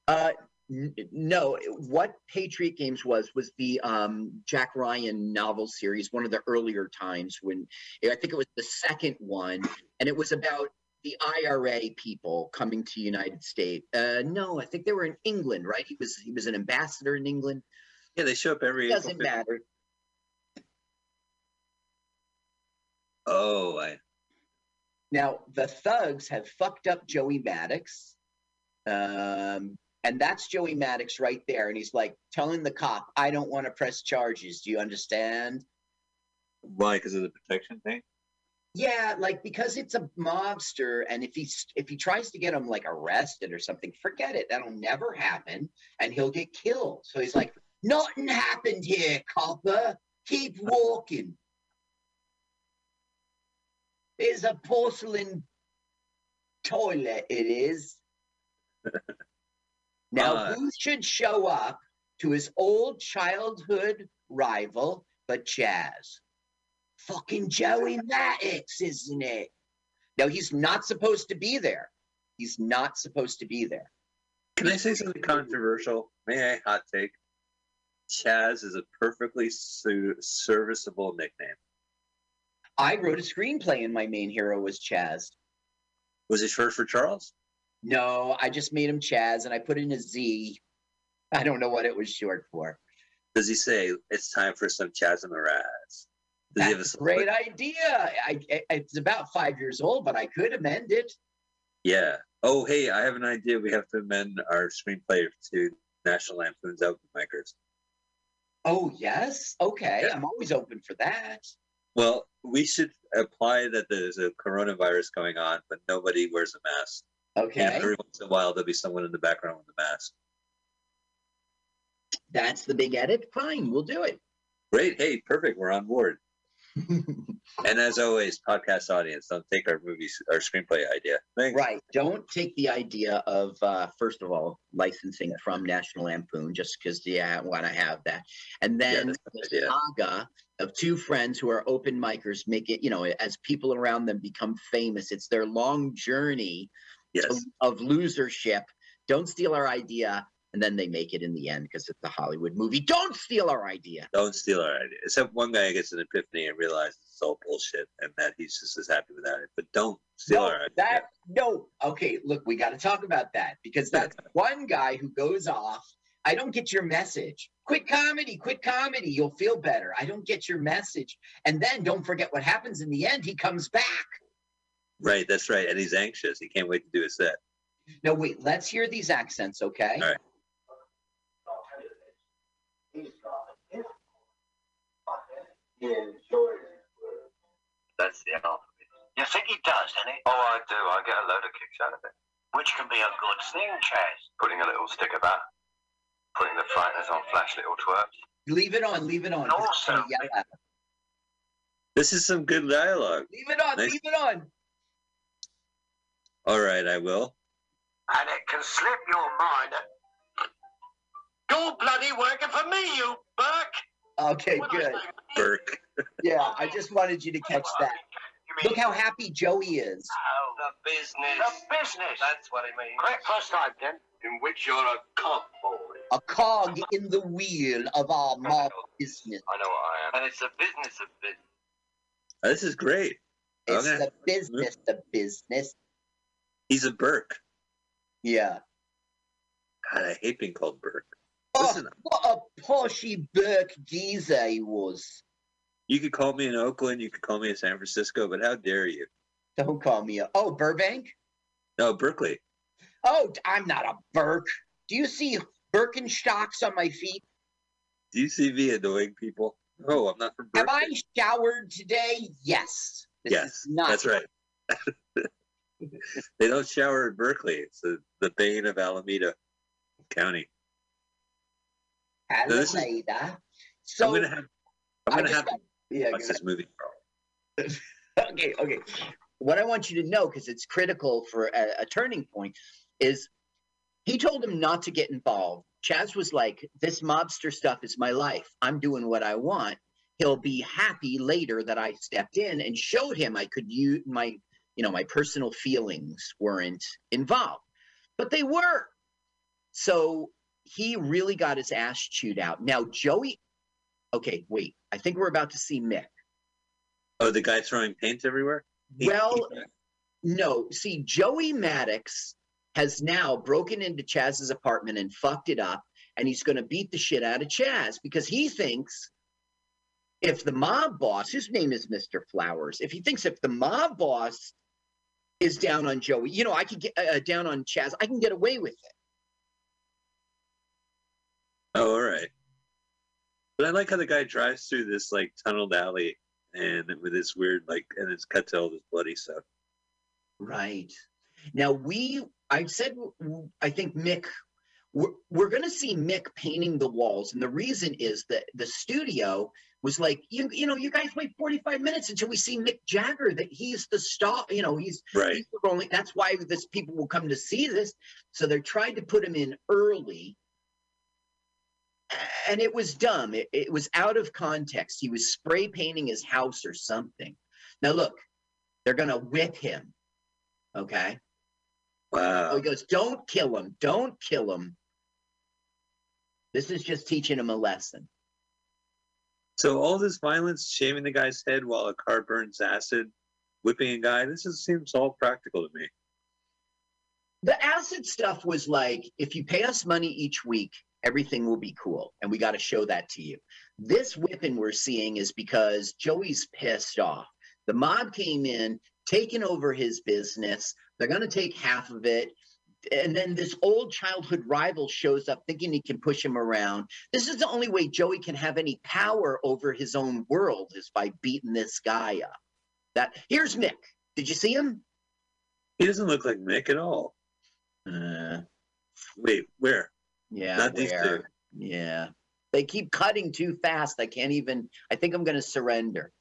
uh, n- no, what Patriot Games was was the um, Jack Ryan novel series, one of the earlier times when I think it was the second one, and it was about the IRA people coming to United States. Uh, no, I think they were in England, right? He was he was an ambassador in England. yeah, they show up every. April Doesn't 15th. matter. Oh, I, Now the thugs have fucked up Joey Maddocks. Um, and that's Joey Maddocks right there. And he's like telling the cop, I don't want to press charges. Do you understand? why? Because of the protection thing. Yeah, like because it's a mobster, and if he's if he tries to get him like arrested or something, forget it. That'll never happen, and he'll get killed. So he's like, nothing happened here, copper. Keep walking. It's a porcelain toilet. It is. now, Uh, who should show up to his old childhood rival but Chas? Fucking Joey Maddocks, isn't it? No, he's not supposed to be there. He's not supposed to be there. Can I say something controversial? May I hot take? Chaz is a perfectly su- serviceable nickname. I wrote a screenplay and my main hero was Chaz. Was it short for Charles? No, I just made him Chaz and I put in a Z. I don't know what it was short for. Does he say it's time for some Chaz and Miraz? Does he have That's a great idea. I, I, it's about five years old, but I could amend it. Yeah. Oh, hey, I have an idea. We have to amend our screenplay to National Lampoon's Open Micers. Oh, yes? Okay. Yeah. I'm always open for that. Well, we should apply that there's a coronavirus going on, but nobody wears a mask. Okay. And every once in a while, there'll be someone in the background with a mask. That's the big edit. Fine, we'll do it. Great. Hey, perfect. We're on board. And as always, podcast audience, don't take our movies, our screenplay idea. Thanks. Right. Don't take the idea of, uh, first of all, licensing from National Lampoon just because yeah, I want to have that. And then a the saga of two friends who are open micers make it, you know, as people around them become famous, it's their long journey Yes. of, of losership. Don't steal our idea. And then they make it in the end because it's a Hollywood movie. Don't steal our idea. Don't steal our idea. Except one guy gets an epiphany and realizes it's all bullshit and that he's just as happy without it. But don't steal No, our idea. that no. Okay, look, we got to talk about that because that's one guy who goes off. I don't get your message. Quit comedy, quit comedy. You'll feel better. I don't get your message. And then don't forget what happens in the end. He comes back. Right, that's right. And he's anxious. He can't wait to do his set. No, wait, let's hear these accents, okay? All right. That's the alphabet. You think he does, doesn't he? Oh, I do. I get a load of kicks out of it. Which can be a good thing, Chas. Putting a little stick about. Putting the frighteners on flash little twerps. Leave it on, leave it on. And also- kinda yell at him. This is some good dialogue. Leave it on, Nice. leave it on. All right, I will. And it can slip your mind. You're bloody working for me, you Burke. Okay, What good. Burke. Yeah, I just wanted you to catch that. Mean Look how happy Joey is. Oh, the business. The business. That's what I mean. Correct first time, then. In which you're a cog boy. A cog in the wheel of our mob business. I know what I am. And it's a business of business. Oh, This is great. It's Okay. the business, the business. He's a Burke. Yeah. God, I hate being called Burke. Oh, Listen, what a poshy Burke geezer he was. you could call me in Oakland, you could call me in San Francisco, but how dare you? Don't call me a. Oh, Burbank? No, Berkeley. Oh, I'm not a Burke. Do you see Birkenstocks on my feet? Do you see me annoying people? No, I'm not from Berkeley. Have I showered today? Yes. This yes, not that's right. they don't shower in Berkeley. It's the, the bane of Alameda County. Is- Alameda. So I'm gonna have. I'm gonna have got- yeah, watch this movie. okay, okay. What I want you to know, because it's critical for a, a turning point, is he told him not to get involved. Chas was like, "This mobster stuff is my life. I'm doing what I want." He'll be happy later that I stepped in and showed him I could use my, you know, my personal feelings weren't involved, but they were. So he really got his ass chewed out. Now Joey, okay, wait. I think we're about to see Mick. Oh, the guy throwing paint everywhere. He- Well, he- No, see, Joey Maddocks has now broken into Chas's apartment and fucked it up, and he's going to beat the shit out of Chas because he thinks if the mob boss, his name is Mr. Flowers, if he thinks if the mob boss is down on Joey, you know, I could get uh, down on Chas, I can get away with it. Oh, all right. But I like how the guy drives through this like tunneled alley and with this weird like, and it's cut to all this bloody stuff. Right. Now we, I said, I think Mick, we're, we're going to see Mick painting the walls, and the reason is that the studio was like, you, you know, you guys wait 45 minutes until we see Mick Jagger. That he's the star. You know, he's Right. he's the only. That's why this people will come to see this. So they're trying to put him in early. And it was dumb. It, it was out of context. He was spray painting his house or something. Now look, they're gonna whip him. Okay. So Wow. he goes, Don't kill him. Don't kill him. This is just teaching him a lesson. So all this violence, shaving the guy's head while a car burns acid, whipping a guy. This is, seems all practical to me. The acid stuff was like, if you pay us money each week, everything will be cool. And we got to show that to you. This whipping we're seeing is because Joey's pissed off. The mob came in, taking over his business. They're going to take half of it. And then this old childhood rival shows up thinking he can push him around. This is the only way Joey can have any power over his own world is by beating this guy up. That here's Mick. Did you see him? He doesn't look like Mick at all. Uh, Wait, where? Yeah, Not these two. Yeah. They keep cutting too fast. I can't even I think I'm gonna surrender.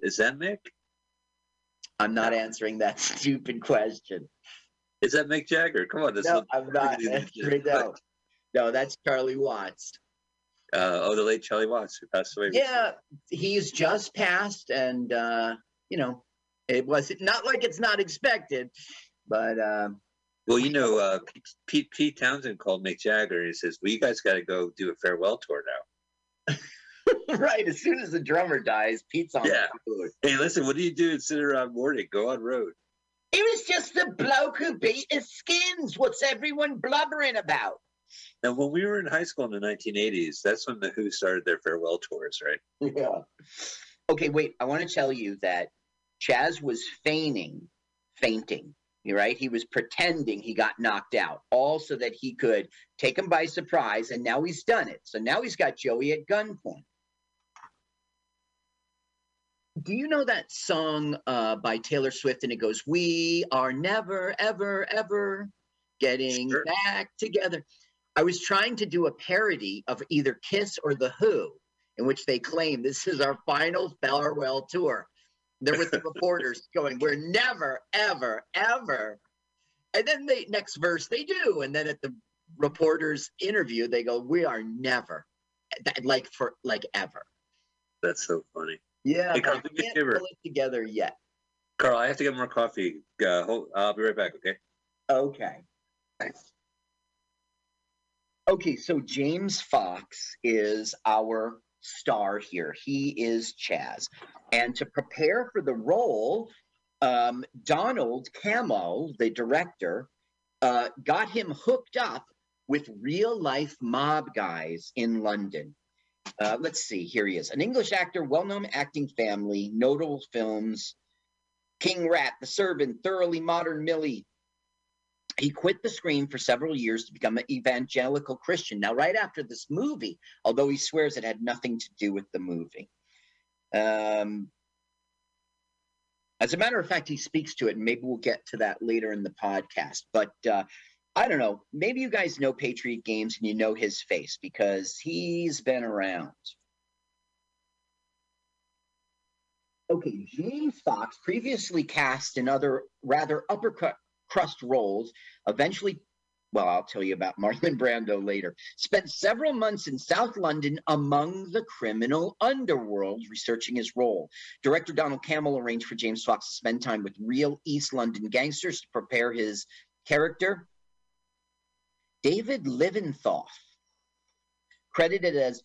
Is that Mick? I'm not answering that stupid question. Is that Mick Jagger? Come on, this No, is I'm not answering no. No, that's Charlie Watts. Uh, oh, the late Charlie Watts who passed away. Yeah, he's just passed and uh, you know, it was not like it's not expected, but um Well, you know, uh, Pete, Pete Townshend called Mick Jagger and he says, "Well, you guys got to go do a farewell tour now." right. As soon as the drummer dies, Pete's on Yeah. the. Hey, listen, what do you do and sit around mourning? Go on road. It was just a bloke who beat his skins. What's everyone blubbering about? Now, when we were in high school in the 1980s, that's when the Who started their farewell tours, right? Yeah. Okay, wait. I want to tell you that Chas was feigning, fainting. Right. He was pretending he got knocked out, all so that he could take him by surprise. And now he's done it. So now he's got Joey at gunpoint. Do you know that song uh, by Taylor Swift? And it goes, "We are never, ever, ever getting Sure. back together." I was trying to do a parody of either Kiss or The Who, in which they claim this is our final farewell tour. There were the reporters going, "We're never, ever, ever," and then the next verse they do, and then at the reporters' interview they go, "We are never, like for like ever." That's so funny. Yeah, Hey, Carl, but do me a can't pull it together yet. Carl, I have to get more coffee. Uh, hold, I'll be right back, okay? Okay. Okay, so James Fox is our star here. He is Chas. And to prepare for the role, um, Donald Cammell, the director, uh, got him hooked up with real life mob guys in London. Uh, let's see, here he is. An English actor, well known acting family, notable films King Rat, The Servant, Thoroughly Modern Millie, he quit the screen for several years to become an evangelical Christian. Now, right after this movie, although he swears it had nothing to do with the movie. Um, as a matter of fact, he speaks to it, and maybe we'll get to that later in the podcast. But uh, I don't know. Maybe you guys know Patriot Games and you know his face because he's been around. Okay, James Fox, previously cast in other rather uppercut crust roles, eventually, well, I'll tell you about Marlon Brando later, spent several months in South London among the criminal underworld researching his role. Director Donald Cammell arranged for James Fox to spend time with real East London gangsters to prepare his character. David Litvinoff, credited as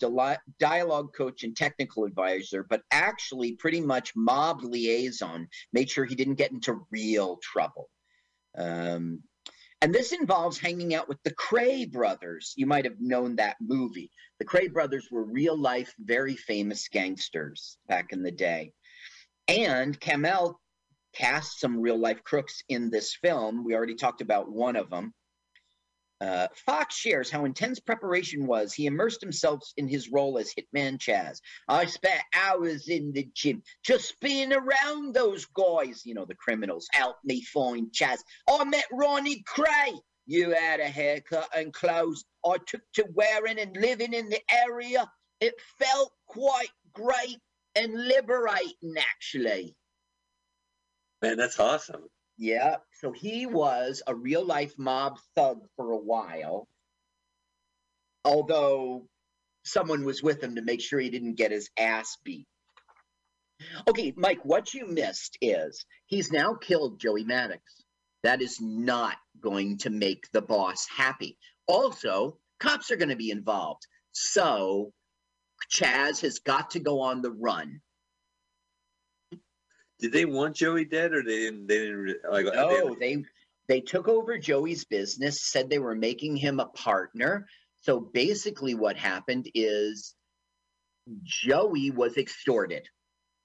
dialogue coach and technical advisor, but actually pretty much mob liaison, made sure he didn't get into real trouble. Um, and this involves hanging out with the Kray brothers. You might have known that movie. The Kray brothers were real life, very famous gangsters back in the day. And Cammell cast some real life crooks in this film. We already talked about one of them. Uh, Fox shares how intense preparation was. He immersed himself in his role as Hitman Chas. I spent hours in the gym just being around those guys, you know, the criminals. Help me find Chas. I met Ronnie Kray. You had a haircut and clothes I took to wearing and living in the area. It felt quite great and liberating, actually. Man, that's awesome. Yeah. So he was a real life mob thug for a while. Although someone was with him to make sure he didn't get his ass beat. Okay, Mike, what you missed is he's now killed Joey Maddocks. That is not going to make the boss happy. Also, cops are going to be involved. So Chas has got to go on the run. Did they want Joey dead, or they didn't? They didn't like. No, they they took over Joey's business, said they were making him a partner. So basically, what happened is Joey was extorted.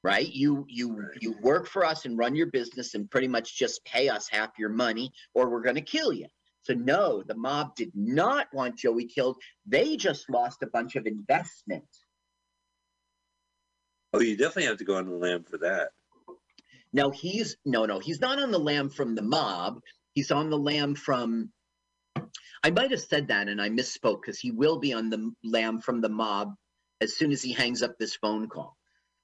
Right? You you Right. you work for us and run your business and pretty much just pay us half your money, or we're going to kill you. So no, the mob did not want Joey killed. They just lost a bunch of investment. Oh, you definitely have to go on the lamb for that. Now he's no, no, he's not on the lamb from the mob. He's on the lamb from. I might have said that and I misspoke because he will be on the lamb from the mob as soon as he hangs up this phone call.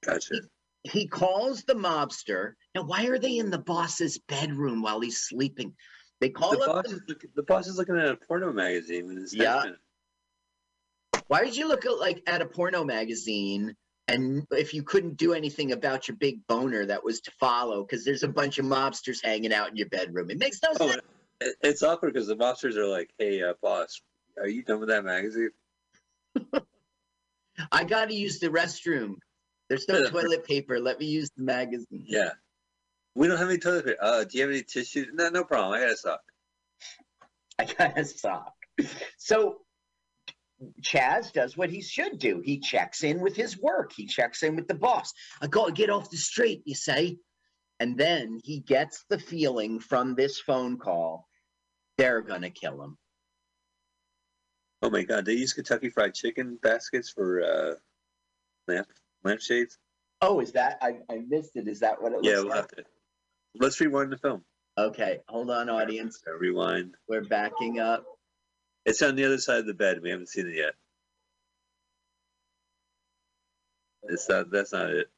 Gotcha. He calls the mobster. Now, why are they in the boss's bedroom while he's sleeping? They call The up boss, the look, the boss is looking at a porno magazine Yeah. Why did you look at like at a porno magazine? And if you couldn't do anything about your big boner that was to follow, because there's a bunch of mobsters hanging out in your bedroom, it makes no Oh, sense. It's awkward because the mobsters are like, "Hey, uh, boss, are you done with that magazine?" I got to use the restroom. There's no toilet paper. Let me use the magazine. Yeah. We don't have any toilet paper. Uh, do you have any tissue? No, no problem. I got a sock. I got a sock. So Chas does what he should do. He checks in with his work. He checks in with the boss. I got to get off the street, you say. And then he gets the feeling from this phone call they're going to kill him. Oh my God! They use Kentucky Fried Chicken baskets for uh, lamp lampshades. Oh, is that? I, I missed it. Is that what it was? Yeah, looks we'll like? to. Let's rewind the film. Okay, hold on, audience. Rewind. We're backing up. It's on the other side of the bed. We haven't seen it yet. It's not. That's not it.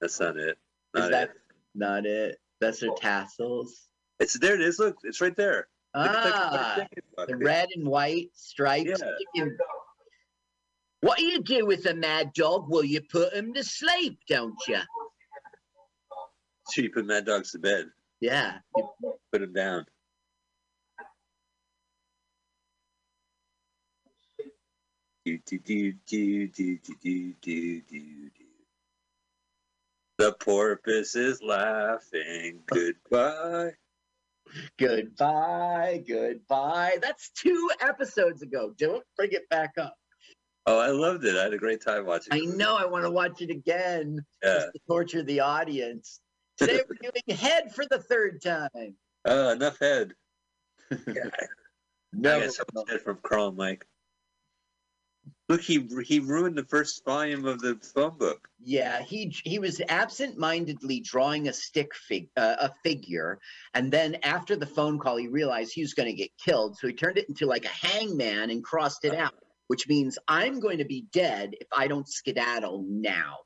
That's not it. Is Not that it. not it? That's her tassels. It's there. It is. Look, it's right there. The Kentucky Fried Ah, the red and white stripes. You- What do you do with a mad dog? Well, you put him to sleep, don't you? So you put Mad Dogs to bed. Yeah. Put him down. The porpoise is laughing. Goodbye. Goodbye, goodbye. That's two episodes ago. Don't bring it back up. Oh, I loved it. I had a great time watching. I it. know I want to watch it again Yeah. just to torture the audience. Today we're doing head for the third time. Oh, enough head. No, I got so much head from Carl Mike. Look, he he ruined the first volume of the phone book. Yeah, he he was absent-mindedly drawing a stick fig uh, a figure, and then after the phone call, he realized he was going to get killed, so he turned it into like a hangman and crossed it out, which means I'm going to be dead if I don't skedaddle now.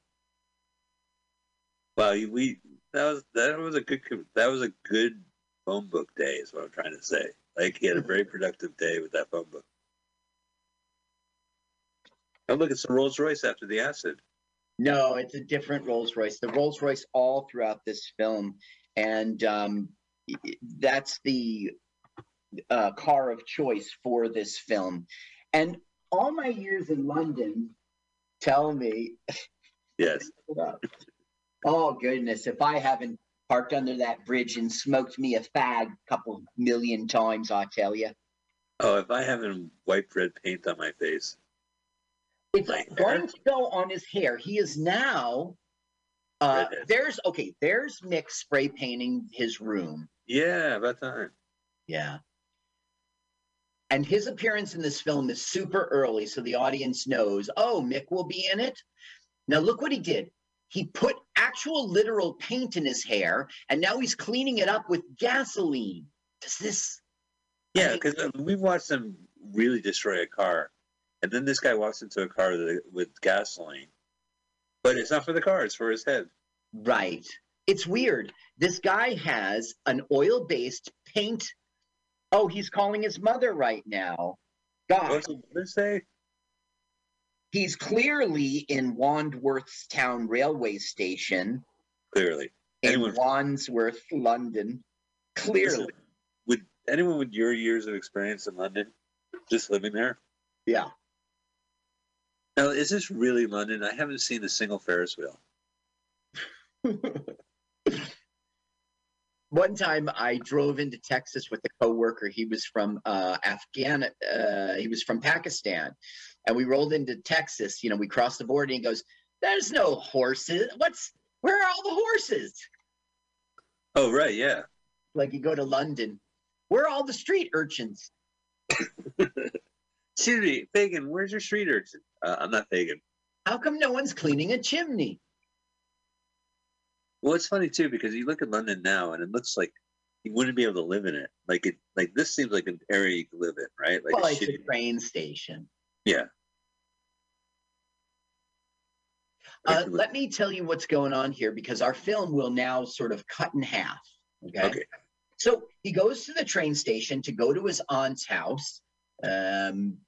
Wow, you- we that was that was a good that was a good phone book day. Is what I'm trying to say. Like he had a very productive day with that phone book. Oh, look, it's a Rolls Royce after the acid. No, it's a different Rolls Royce. The Rolls Royce all throughout this film, and um, that's the uh, car of choice for this film. And all my years in London tell me, Yes. oh goodness, if I haven't parked under that bridge and smoked me a fag a couple million times, I tell you. Oh, if I haven't wiped red paint on my face. It's going to go on his hair. He is now. Uh, there's okay. There's Mick spray painting his room. Yeah, about time. Yeah. And his appearance in this film is super early, so the audience knows, oh, Mick will be in it. Now, look what he did. He put actual literal paint in his hair, and now he's cleaning it up with gasoline. Does this. Yeah, because we've watched him really destroy a car, and then this guy walks into a car with gasoline, but it's not for the car; it's for his head. Right. It's weird. This guy has an oil based paint. Oh, he's calling his mother right now. God. What's mother say? He's clearly in Wandsworth Town Railway Station Clearly, in Wandsworth, London. Clearly. would anyone with your years of experience in London, just living there. Yeah. Now, is this really London? I haven't seen a single Ferris wheel. One time I drove into Texas with a coworker. He was from uh, Afghan. Uh, he was from Pakistan, and we rolled into Texas. You know, we crossed the border. And he goes, "There's no horses. What's where are all the horses?" Oh, right, yeah. Like you go to London, where are all the street urchins? Excuse me, Fagin, where's your street urchin? Uh, I'm not Fagin. How come no one's cleaning a chimney? Well, it's funny too because you look at London now, and it looks like you wouldn't be able to live in it. Like it, like this seems like an area you could live in, right? Like well, a it's a train station. yeah. Uh, let me tell you what's going on here because our film will now sort of cut in half. Okay. Okay. So he goes to the train station to go to his aunt's house. Um,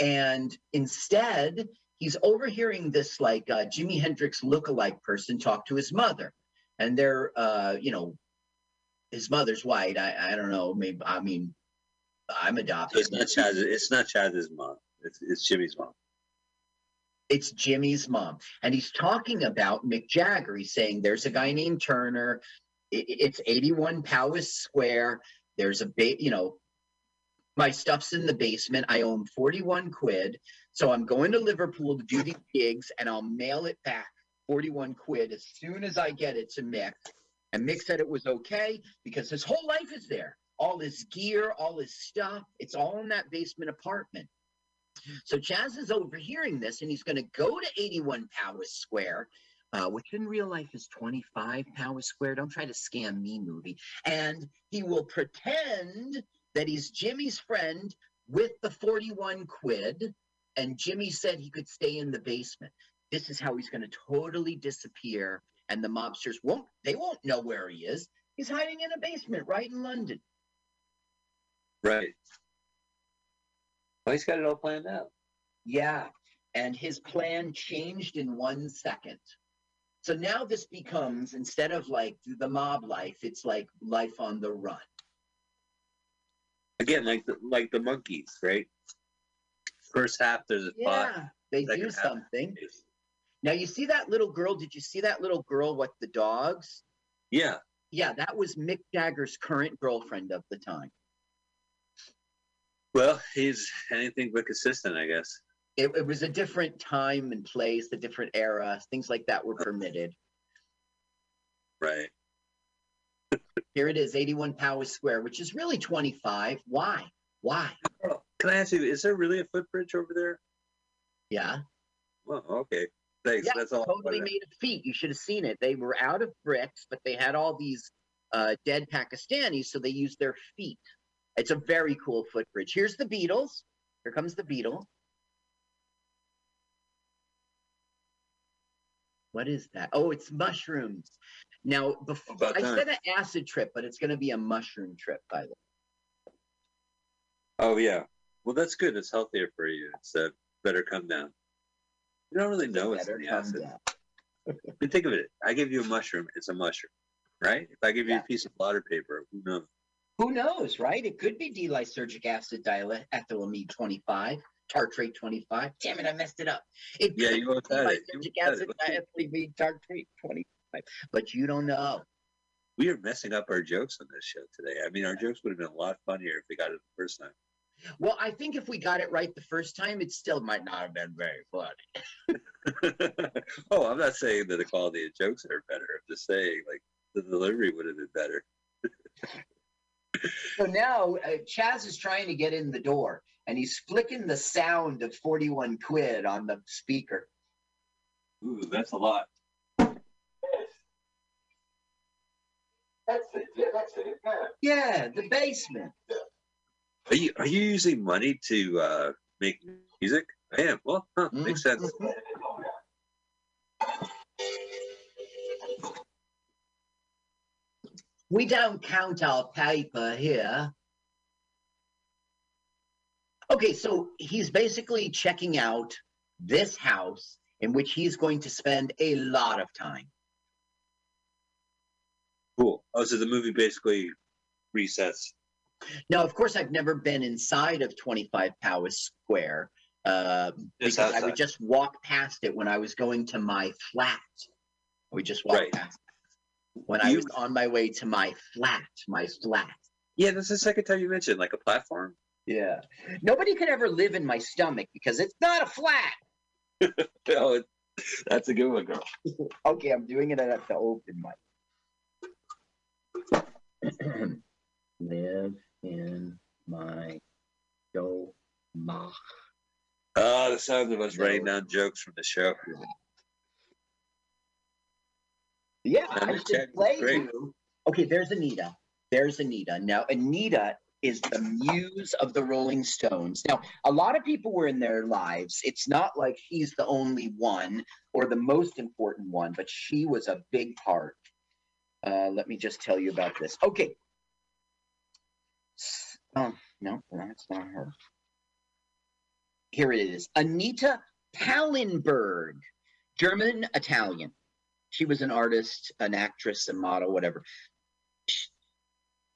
and instead, he's overhearing this like uh, Jimi Hendrix lookalike person talk to his mother. And they're, uh, you know, his mother's white. I I don't know. Maybe I mean, I'm So adopted. it's not Chas. It's not Chas's mom. It's, it's Jimmy's mom. it's Jimmy's mom. And he's talking about Mick Jagger. He's saying there's a guy named Turner. I- i- It's 81 Powis Square. There's a ba- you know, my stuff's in the basement. I own 41 quid. So I'm going to Liverpool to do these gigs and I'll mail it back 41 quid as soon as I get it to Mick. And Mick said it was okay because his whole life is there. All his gear, all his stuff, it's all in that basement apartment. So Chas is overhearing this and he's going to go to 81 Powis Square, uh, which in real life is 25 Powis Square. Don't try to scam me, movie. And he will pretend that he's Jimmy's friend with the 41 quid. And Jimmy said he could stay in the basement. This is how he's going to totally disappear. And the mobsters won't, they won't know where he is. He's hiding in a basement right in London. Right. Well, he's got it all planned out. Yeah. And his plan changed in one second. So now this becomes instead of like the mob life, it's like life on the run. Again, like the like the monkeys, right? First half there's a spot. Yeah, they second do something. is- Now you see that little girl. Did you see that little girl with the dogs? Yeah. Yeah, that was Mick Jagger's current girlfriend of the time. Well, he's anything but consistent, I guess. It, it was a different time and place, a different era. Things like that were permitted. Right. Here it is, 81 Powis Square, which is really 25. Why? Why? Can I ask you, is there really a footbridge over there? Yeah. Well, okay. Thanks. Yeah, That's all. Totally made of feet. You should have seen it. They were out of bricks, but they had all these uh, dead Pakistanis, so they used their feet. It's a very cool footbridge. Here's the Beatles. Here comes the Beetle. What is that? Oh, it's mushrooms. Now, before I said an acid trip, but it's going to be a mushroom trip, by the way. Oh yeah. Well, that's good. It's healthier for you. It's a better come down. You don't really know it's the acid. mean, think of it. I give you a mushroom. It's a mushroom, right? If I give you a piece of blotter paper, who knows? Who knows, right? It could be D-lysergic acid diethylamide 25, tartrate 25. Damn it, I messed it up. It Yeah, you both had it. You had it. diethylamide tartrate 25, but you don't know. We are messing up our jokes on this show today. I mean, our jokes would have been a lot funnier if we got it the first time. Well, I think if we got it right the first time, it still might not have been very funny. oh, I'm not saying that the quality of jokes are better. I'm just saying, like, the delivery would have been better. So now uh, Chas is trying to get in the door, and he's flicking the sound of 41 quid on the speaker. Ooh, that's a lot. That's it. Yeah, that's it. Yeah. Yeah, the basement. Are you are you using money to uh, make music? I am. Well, huh, makes sense. We don't count our paper here. Okay, so he's basically checking out this house in which he's going to spend a lot of time. Cool. Oh, so the movie basically resets. Now, of course, I've never been inside of 25 Powis Square uh, because I would just walk past it when I was going to my flat. We just walked Right. past it when I was on my way to my flat, my flat. Yeah, that's the second time you mentioned like a platform. Yeah. Nobody could ever live in my stomach because it's not a flat. Oh, it, that's a good one, girl. Okay, I'm doing it at the open mic. Live in my stomach. Oh, the sound of us writing down jokes from the show. Yeah, I should play you. Okay, there's Anita. There's Anita. Now, Anita is the muse of the Rolling Stones. Now, a lot of people were in their lives. It's not like she's the only one or the most important one, but she was a big part. Uh, let me just tell you about this. Okay. Oh, no, that's not her. Here it is Anita Pallenberg, German Italian. She was an artist, an actress, a model, whatever.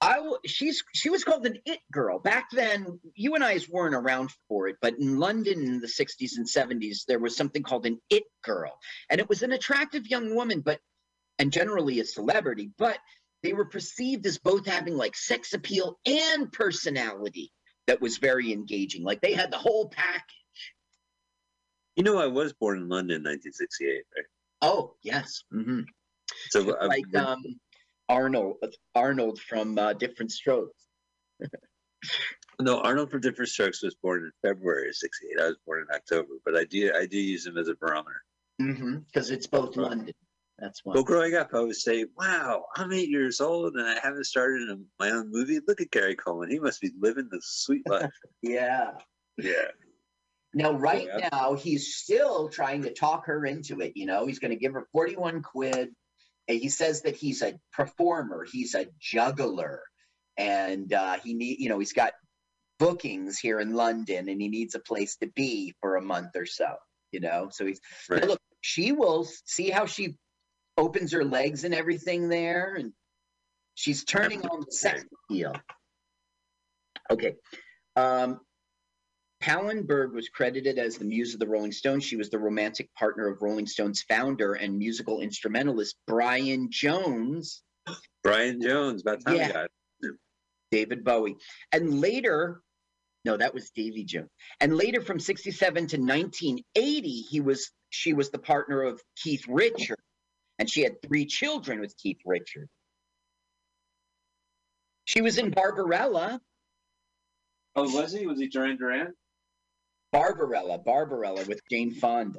I w- she's she was called an it girl back then. You and I weren't around for it, but in London in the 60s and 70s, there was something called an it girl, and it was an attractive young woman, but and generally a celebrity, but they were perceived as both having like sex appeal and personality that was very engaging. Like they had the whole package. You know, I was born in London in 1968, right? Oh yes, hmm So like been- um, Arnold Arnold from uh, Diff'rent Strokes. no, Arnold from Diff'rent Strokes was born in February of '68. I was born in October, but I do I do use him as a barometer. Because it's both London. That's why. Well, growing up, I would say, "Wow, I'm eight years old and I haven't started a, my own movie. Look at Gary Coleman; he must be living the sweet life." Yeah. yeah. Now, right Yeah. now, he's still trying to talk her into it. You know, he's going to give her 41 quid. And he says that he's a performer, he's a juggler. And uh, he need, you know, he's got bookings here in London and he needs a place to be for a month or so, you know. So he's Right. Look, she will see how she opens her legs and everything there. And she's turning on the sex appeal. Okay. Um, Pallenberg was credited as the muse of the Rolling Stones. She was the romantic partner of Rolling Stones founder and musical instrumentalist Brian Jones, Brian Jones, about time Yeah. we got. David Bowie. And later, no, that was Davy Jones. And later from 67 to 1980, he was she was the partner of Keith Richard. And she had three children with Keith Richard. She was in Barbarella. Oh, was he? Was he Duran Duran? Barbarella, Barbarella with Jane Fonda.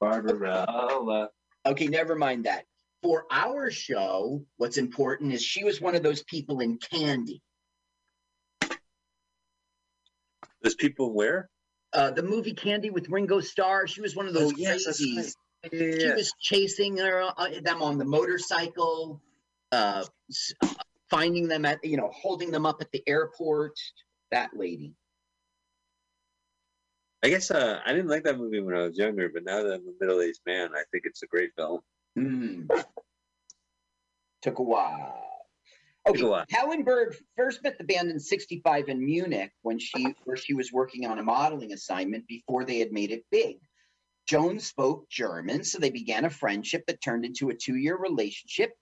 Barbarella. Okay, never mind that. For our show, what's important is she was one of those people in Candy. There's people where? Uh, the movie Candy with Ringo Starr. She was one of those Oh, yes, crazies. right. She was chasing her, uh, them on the motorcycle, uh, finding them at, you know, holding them up at the airport. That lady. I guess uh, I didn't like that movie when I was younger, but now that I'm a middle-aged man, I think it's a great film. Mm. Took a while. Okay, a while. Pallenberg first met the band in 65 in Munich when she where she was working on a modeling assignment before they had made it big. Jones spoke German, so they began a friendship that turned into a two-year relationship.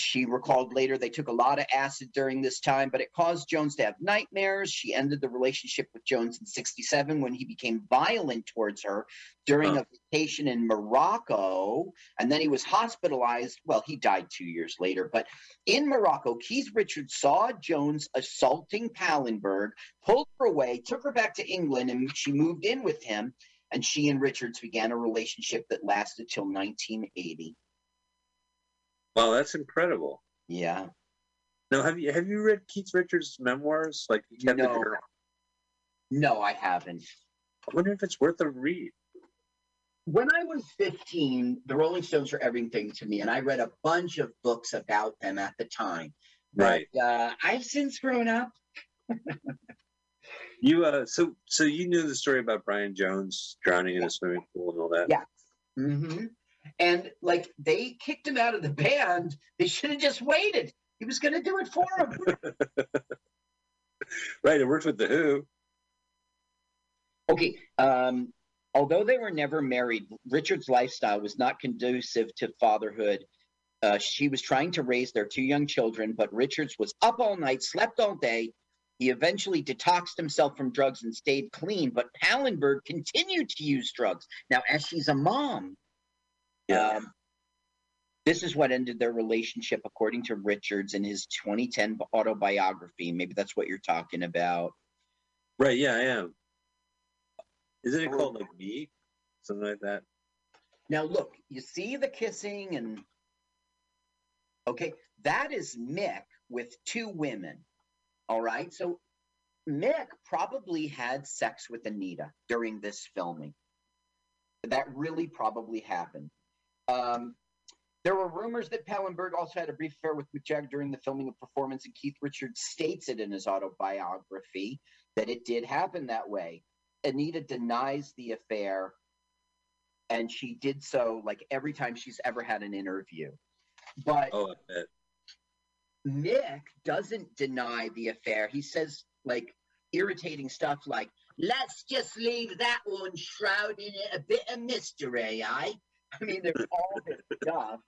She recalled later they took a lot of acid during this time, but it caused Jones to have nightmares. She ended the relationship with Jones in 67 when he became violent towards her during Huh. a vacation in Morocco. And then he was hospitalized. Well, he died two years later. But in Morocco, Keith Richards saw Jones assaulting Pallenberg, pulled her away, took her back to England, and she moved in with him. And she and Richards began a relationship that lasted till 1980. Wow, that's incredible. Yeah. Now, have you have you read Keith Richards' memoirs? Like he kept a No. journal? No, I haven't. I wonder if it's worth a read. When I was 15, the Rolling Stones were everything to me, and I read a bunch of books about them at the time. Right. But, uh, I've since grown up. You uh, so so you knew the story about Brian Jones drowning in a swimming pool and all that. Yeah. hmm And like they kicked him out of the band. They should have just waited. He was going to do it for him. Right. It worked with the Who. Okay. Um, although they were never married, Richard's lifestyle was not conducive to fatherhood. Uh, she was trying to raise their two young children, but Richards was up all night, slept all day. He eventually detoxed himself from drugs and stayed clean, but Pallenberg continued to use drugs. Now, as she's a mom, Yeah. um, this is what ended their relationship, according to Richards in his 2010 autobiography. Maybe that's what you're talking about. Right. Yeah, I am. Isn't it called like Me? Something like that. Now look, you see the kissing and okay, that is Mick with two women. All right. So Mick probably had sex with Anita during this filming. That really probably happened. Um, there were rumors that Pallenberg also had a brief affair with Mick Jagger during the filming of performance, and Keith Richards states it in his autobiography that it did happen that way. Anita denies the affair and she did so like every time she's ever had an interview. But Oh. Mick doesn't deny the affair. He says like irritating stuff like, let's just leave that one shrouded in a bit of mystery, I. I mean, there's all this stuff.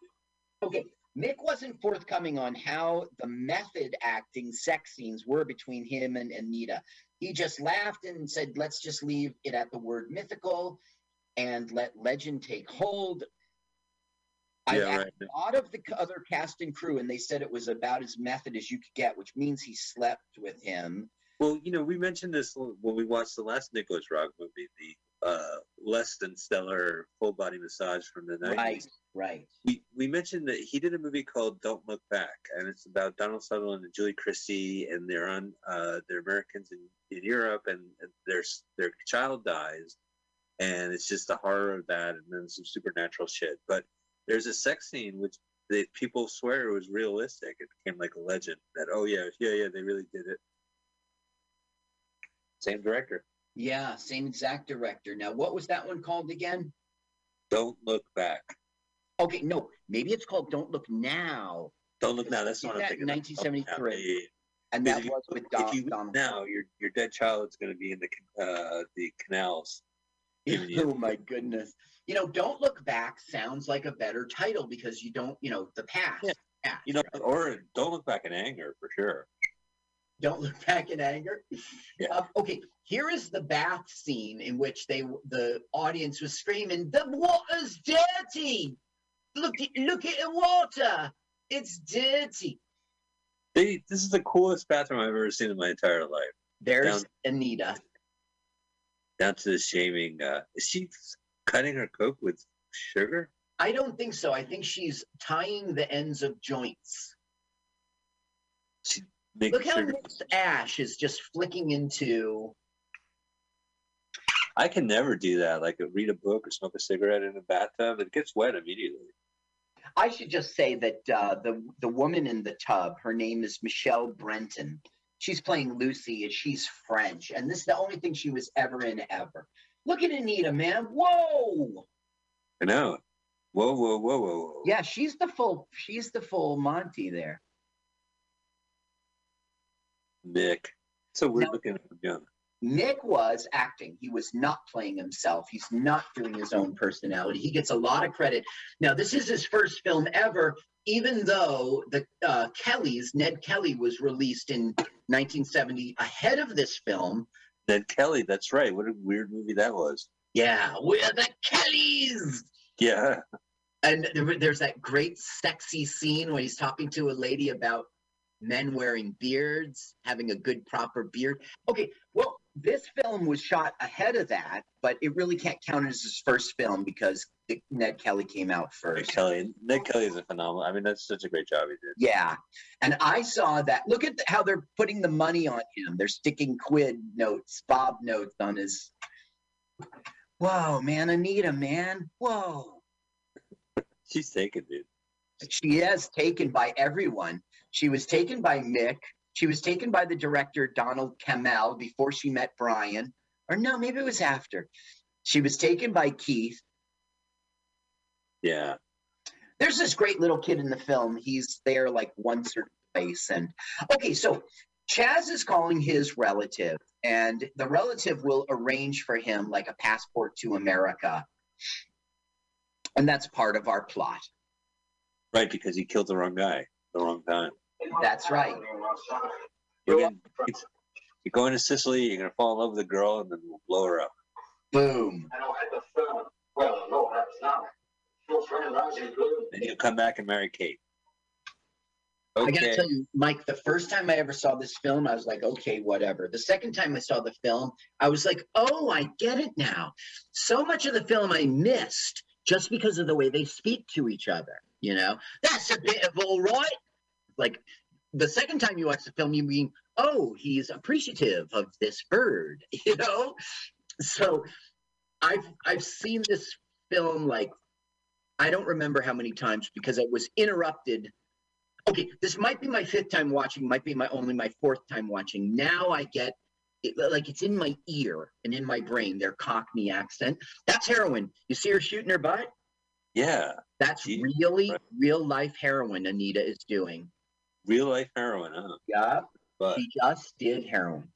Okay, Mick wasn't forthcoming on how the method acting sex scenes were between him and Anita. He just laughed and said, let's just leave it at the word mythical and let legend take hold. I Yeah, asked right. a lot of the other cast and crew, and they said it was about as method as you could get, which means he slept with him. Well, you know, we mentioned this when we watched the last Nicolas Roeg movie, the uh, less than stellar full body massage from the 90s. Right, right. We, we mentioned that he did a movie called Don't Look Back, and it's about Donald Sutherland and Julie Christie, and they're on uh, they're Americans in, in Europe, and, and their their child dies, and it's just the horror of that, and then some supernatural shit. But there's a sex scene which they, people swear was realistic. It became like a legend that oh yeah yeah yeah they really did it. Same director. Yeah, same exact director. Now, what was that one called again? Don't look back. Okay, no, maybe it's called Don't Look Now. Don't look now. That's Is what I'm that thinking. of. 1973? Yeah, yeah, yeah. And If that was with if Don, you Donald. now your your dead child's going to be in the uh, the canals. Oh my goodness. You know, Don't Look Back sounds like a better title because you don't, you know, the past. Yeah. past, You know, right? or don't look back in anger for sure. Don't look back in anger. Yeah. Uh, okay, here is the bath scene in which they the audience was screaming, "The water's dirty! Look at look at the water! It's dirty." They this is the coolest bathroom I've ever seen in my entire life. There's Down- Anita. Down to the shaming. Uh, is she cutting her coke with sugar? I don't think so. I think she's tying the ends of joints. Making Look how. Mick's ash is just flicking into. I can never do that. Like read a book or smoke a cigarette in a bathtub. It gets wet immediately. I should just say that uh, the the woman in the tub, her name is Michelle Breton. She's playing Lucy, and she's French, and this is the only thing she was ever in ever. Look at Anita, man! Whoa! I know. Whoa, whoa, whoa, whoa, whoa. Yeah, she's the full. She's the full Monty there. Mick. So weird Now- looking at him. Mick was acting. He was not playing himself. He's not doing his own personality. He gets a lot of credit. Now, this is his first film ever, even though the uh, Kellys, Ned Kelly, was released in 1970 ahead of this film. Ned Kelly, that's right. What a weird movie that was. Yeah, we're the Kellys. Yeah. And there, there's that great sexy scene where he's talking to a lady about men wearing beards, having a good proper beard. Okay, well, this film was shot ahead of that, but it really can't count as his first film because Ned Kelly came out Ned first. Kelly. Ned Kelly is a phenomenal. I mean, that's such a great job he did. Yeah, and I saw that. Look at how they're putting the money on him. They're sticking quid notes, bob notes on his. Whoa, man, Anita, man, whoa. She's taken, dude. she is taken by everyone. She was taken by Mick. She was taken by the director Donald Cammell before she met Brian. Or no, maybe it was after. She was taken by Keith. Yeah. There's this great little kid in the film. He's there like once or twice. And okay, so Chas is calling his relative, and the relative will arrange for him like a passport to America. And that's part of our plot. Right, because he killed the wrong guy, the wrong time. That's right. We're getting, it's, you're going to Sicily, you're going to fall in love with a girl, and then we'll blow her up. Boom. Then you'll come back and marry Kate. Okay. I gotta tell you, Mike, the first time I ever saw this film, I was like, okay, whatever. The second time I saw the film, I was like, oh, I get it now. So much of the film I missed just because of the way they speak to each other. You know, that's a bit of all right. Like the second time you watch the film, you mean, oh, he's appreciative of this bird, you know? So I've I've seen this film like I don't remember how many times because it was interrupted okay, this might be my fifth time watching, might be my only my fourth time watching. Now I get it, like it's in my ear and in my brain, their Cockney accent. That's heroin. You see her shooting her butt? Yeah, That's Gee, really right. real life heroin Anita is doing. Real life heroin, huh? Yeah. But She just did heroin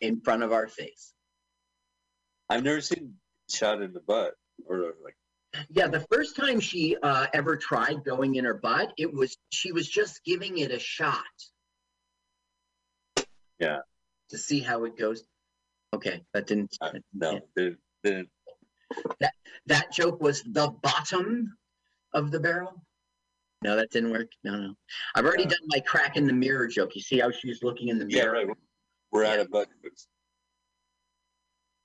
in front of our face. I've never seen shot in the butt or like. Yeah, the first time she uh, ever tried going in her butt, it was she was just giving it a shot. Yeah. To see how it goes. Okay, that didn't. Uh, no, didn't, didn't. That joke was the bottom of the barrel. No, that didn't work. No, no. I've already done my crack in the mirror joke. You see how she's looking in the Yeah, mirror? right. We're out of jokes.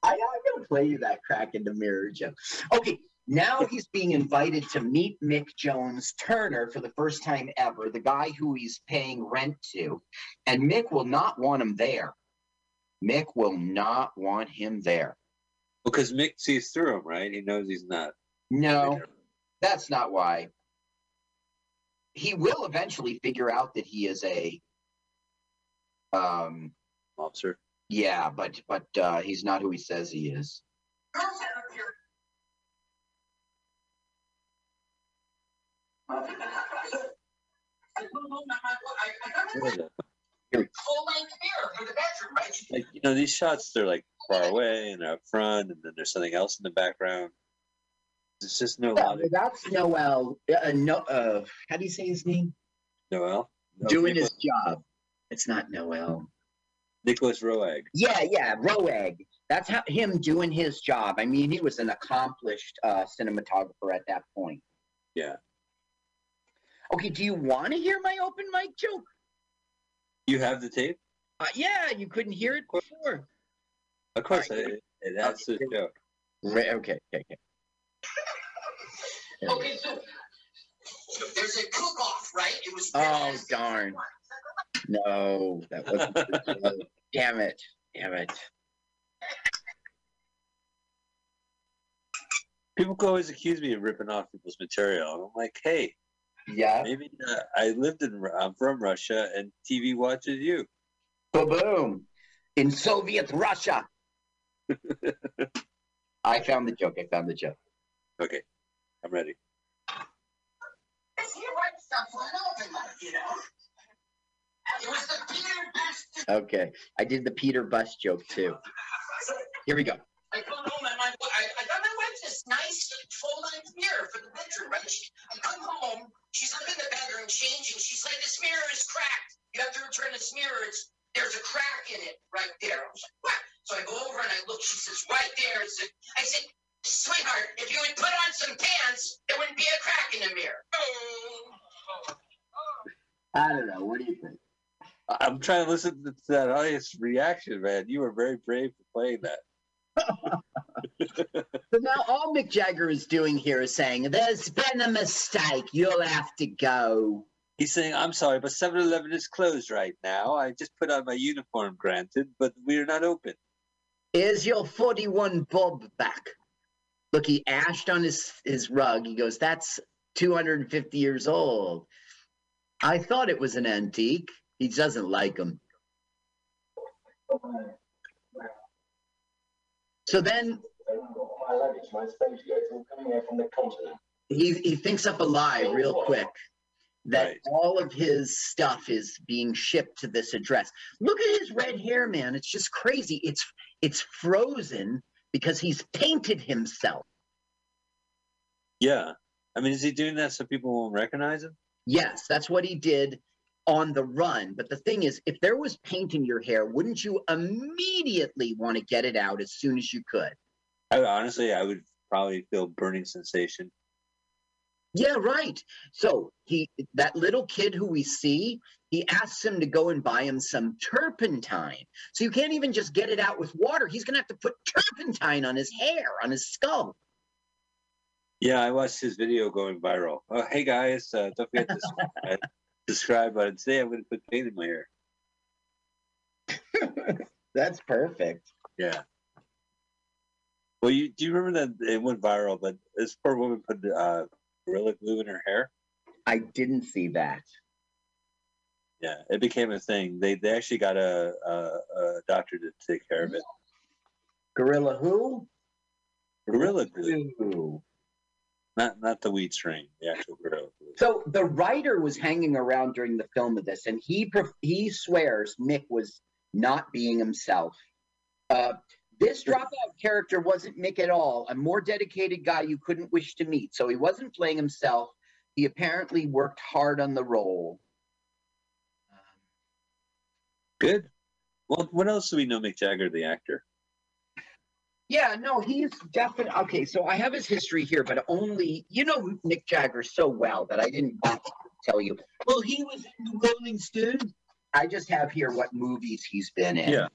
I, I'm gonna play you that crack in the mirror joke. Okay, now he's being invited to meet Mick Jones Turner for the first time ever, the guy who he's paying rent to, and Mick will not want him there. Mick will not want him there. Because Mick sees through him, right? He knows he's not. No, that's not why. He will eventually figure out that he is a um Officer. yeah, but but uh he's not who he says he is. What is that? Full length for the bedroom, right? Like you know, these shots they're like far away and they're up front, and then there's something else in the background. It's just no Yeah, logic. that's Noel. Uh, no, uh, how do you say his name? Noel. No, Doing Nicolas, his job. It's not Noel. Nicolas Roeg. Yeah, yeah, Roeg. That's how him doing his job. I mean, he was an accomplished uh, cinematographer at that point. Yeah. Okay, do you want to hear my open mic joke? You have the tape? Uh, yeah, you couldn't hear it before. Of course, right. it adds to the. Right, okay, okay, okay. Okay, so there's a cook-off, right? It was. Oh darn! No, that wasn't. the joke. Damn it! Damn it! People always accuse me of ripping off people's material. and I'm like, hey, Yeah. maybe uh, I lived in. I'm from Russia, and TV watches you. Boom! In Soviet Russia. I found the joke. I found the joke. Okay, I'm ready. Okay, I did the Peter Bus joke too. Here we go. I come home and my I, I got my wife this nice full length mirror for the bedroom, right? She, I come home, she's up in the bedroom changing. She's like, "This mirror is cracked. You have to return this mirror. It's there's a crack in it right there." I like? So I go over and I look. She says, "Right there." I said, "Sweetheart, if you would put on some pants, there wouldn't be a crack in the mirror." I don't know. What do you think? I- I'm trying to listen to that audience reaction, man. You were very brave for playing that. So now all Mick Jagger is doing here is saying, "There's been a mistake. You'll have to go." He's saying, I'm sorry, but 7 Eleven is closed right now. I just put on my uniform, granted, but we're not open. Is your 41 bob back? Look, he ashed on his, his rug. He goes, That's 250 years old. I thought it was an antique. He doesn't like them. So then My luggage, my space goods, all coming here from the continent. he, he thinks up a lie real quick that Right. all of his stuff is being shipped to this address. Look at his red hair, man. It's just crazy. It's it's frozen because he's painted himself. Yeah. I mean, is he doing that so people won't recognize him? Yes, that's what he did on the run. But the thing is, if there was paint in your hair, wouldn't you immediately want to get it out as soon as you could? I, honestly, I would probably feel burning sensation. Yeah, right. So he that little kid who we see, he asks him to go and buy him some turpentine. So you can't even just get it out with water. He's gonna have to put turpentine on his hair, on his skull. Yeah, I watched his video going viral. Oh, hey guys, uh, don't forget to subscribe. button. Today I'm to put paint in my hair. That's perfect. Yeah. Well, you do you remember that it went viral, but this poor woman put uh, gorilla glue in her hair? I didn't see that. Yeah, it became a thing. They they actually got a, a, a doctor to take care of it. Gorilla who? Gorilla glue. Ooh. not not the weed strain, the actual grow. So the writer was hanging around during the film of this, and he he swears Mick was not being himself. Uh, this dropout character wasn't Mick at all. A more dedicated guy you couldn't wish to meet. So he wasn't playing himself. He apparently worked hard on the role. Good. Well, what else do we know Mick Jagger, the actor? Yeah, no, he's definitely okay. So I have his history here, but only you know Mick Jagger so well that I didn't bother to tell you. Well, he was in the Rolling Stones. I just have here what movies he's been in. Yeah.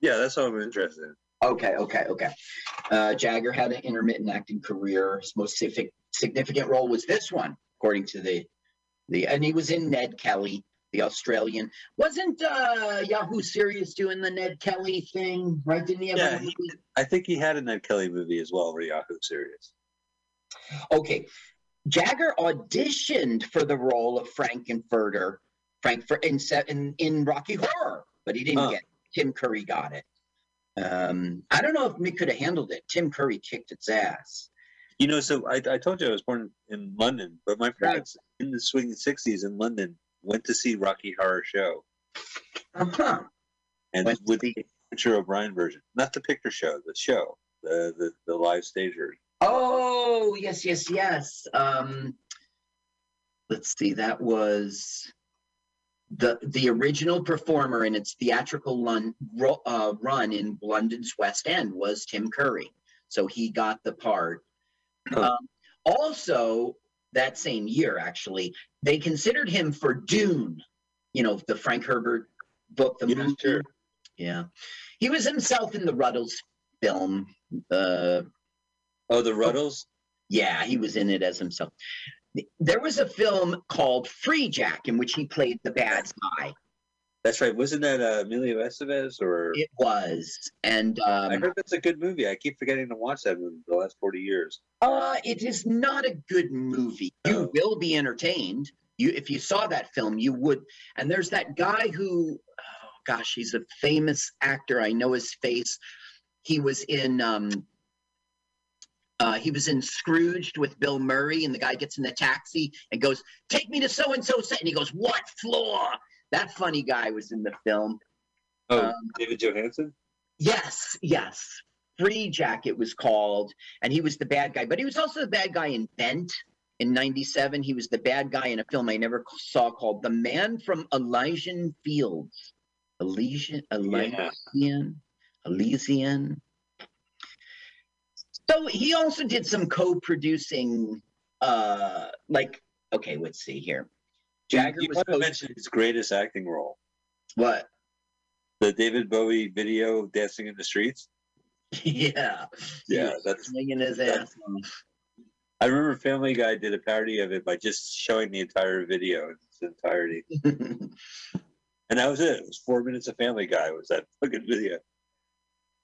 Yeah, that's what I'm interested in. Okay, okay, okay. Uh, Jagger had an intermittent acting career. His most significant role was this one, according to the the, and he was in Ned Kelly, the Australian. Wasn't uh, Yahoo Serious doing the Ned Kelly thing? Right? Didn't he have? Yeah, a he. I think he had a Ned Kelly movie as well, for Yahoo Serious. Okay. Jagger auditioned for the role of Frank-N-Furter, Frankfurt in, in in Rocky Horror, but he didn't Huh. get. it. Tim Curry got it. Um, I don't know if Mick could have handled it. Tim Curry kicked its ass. You know, so I, I told you I was born in London, but my parents in the swinging '60s in London went to see Rocky Horror Show, Uh-huh. and Went with the Picture O'Brien version, not the picture show, the show, the the, the live stage version. Oh yes, yes, yes. Um, let's see. That was the the original performer in its theatrical ro- uh, run in London's West End was Tim Curry, so he got the part. Um, also, that same year, actually, they considered him for Dune. You know, the Frank Herbert book, the Yeah, movie. sure. Yeah, he was himself in the Rutles film. Uh, Oh, the Rutles. yeah, he was in it as himself. There was a film called Freejack in which he played the bad guy. That's right. Wasn't that uh, Emilio Estevez or? It was, and um, I heard that's a good movie. I keep forgetting to watch that movie for the last forty years. uh, it is not a good movie. You Oh. will be entertained. You, if you saw that film, you would. And there's that guy who, oh gosh, he's a famous actor. I know his face. He was in. Um, uh, he was in Scrooged with Bill Murray, and the guy gets in the taxi and goes, "Take me to so and so," set," and he goes, "What floor?" That funny guy was in the film. Oh, Um, David Johansen. Yes, yes. Freejack, it was called, and he was the bad guy. But he was also the bad guy in Bent in '97. He was the bad guy in a film I never saw called "The Man from Elysian Fields." Elysian, Elysian, Elysian. So he also did some co-producing, uh, like okay, let's see here. Jagger you was want to mention his greatest acting role, what? the David Bowie video "Dancing in the Streets." yeah, Yeah, was that's- swinging his ass. off. I remember Family Guy did a parody of it by just showing the entire video in its entirety, and that was it. It was four minutes of Family Guy. Was that fucking video?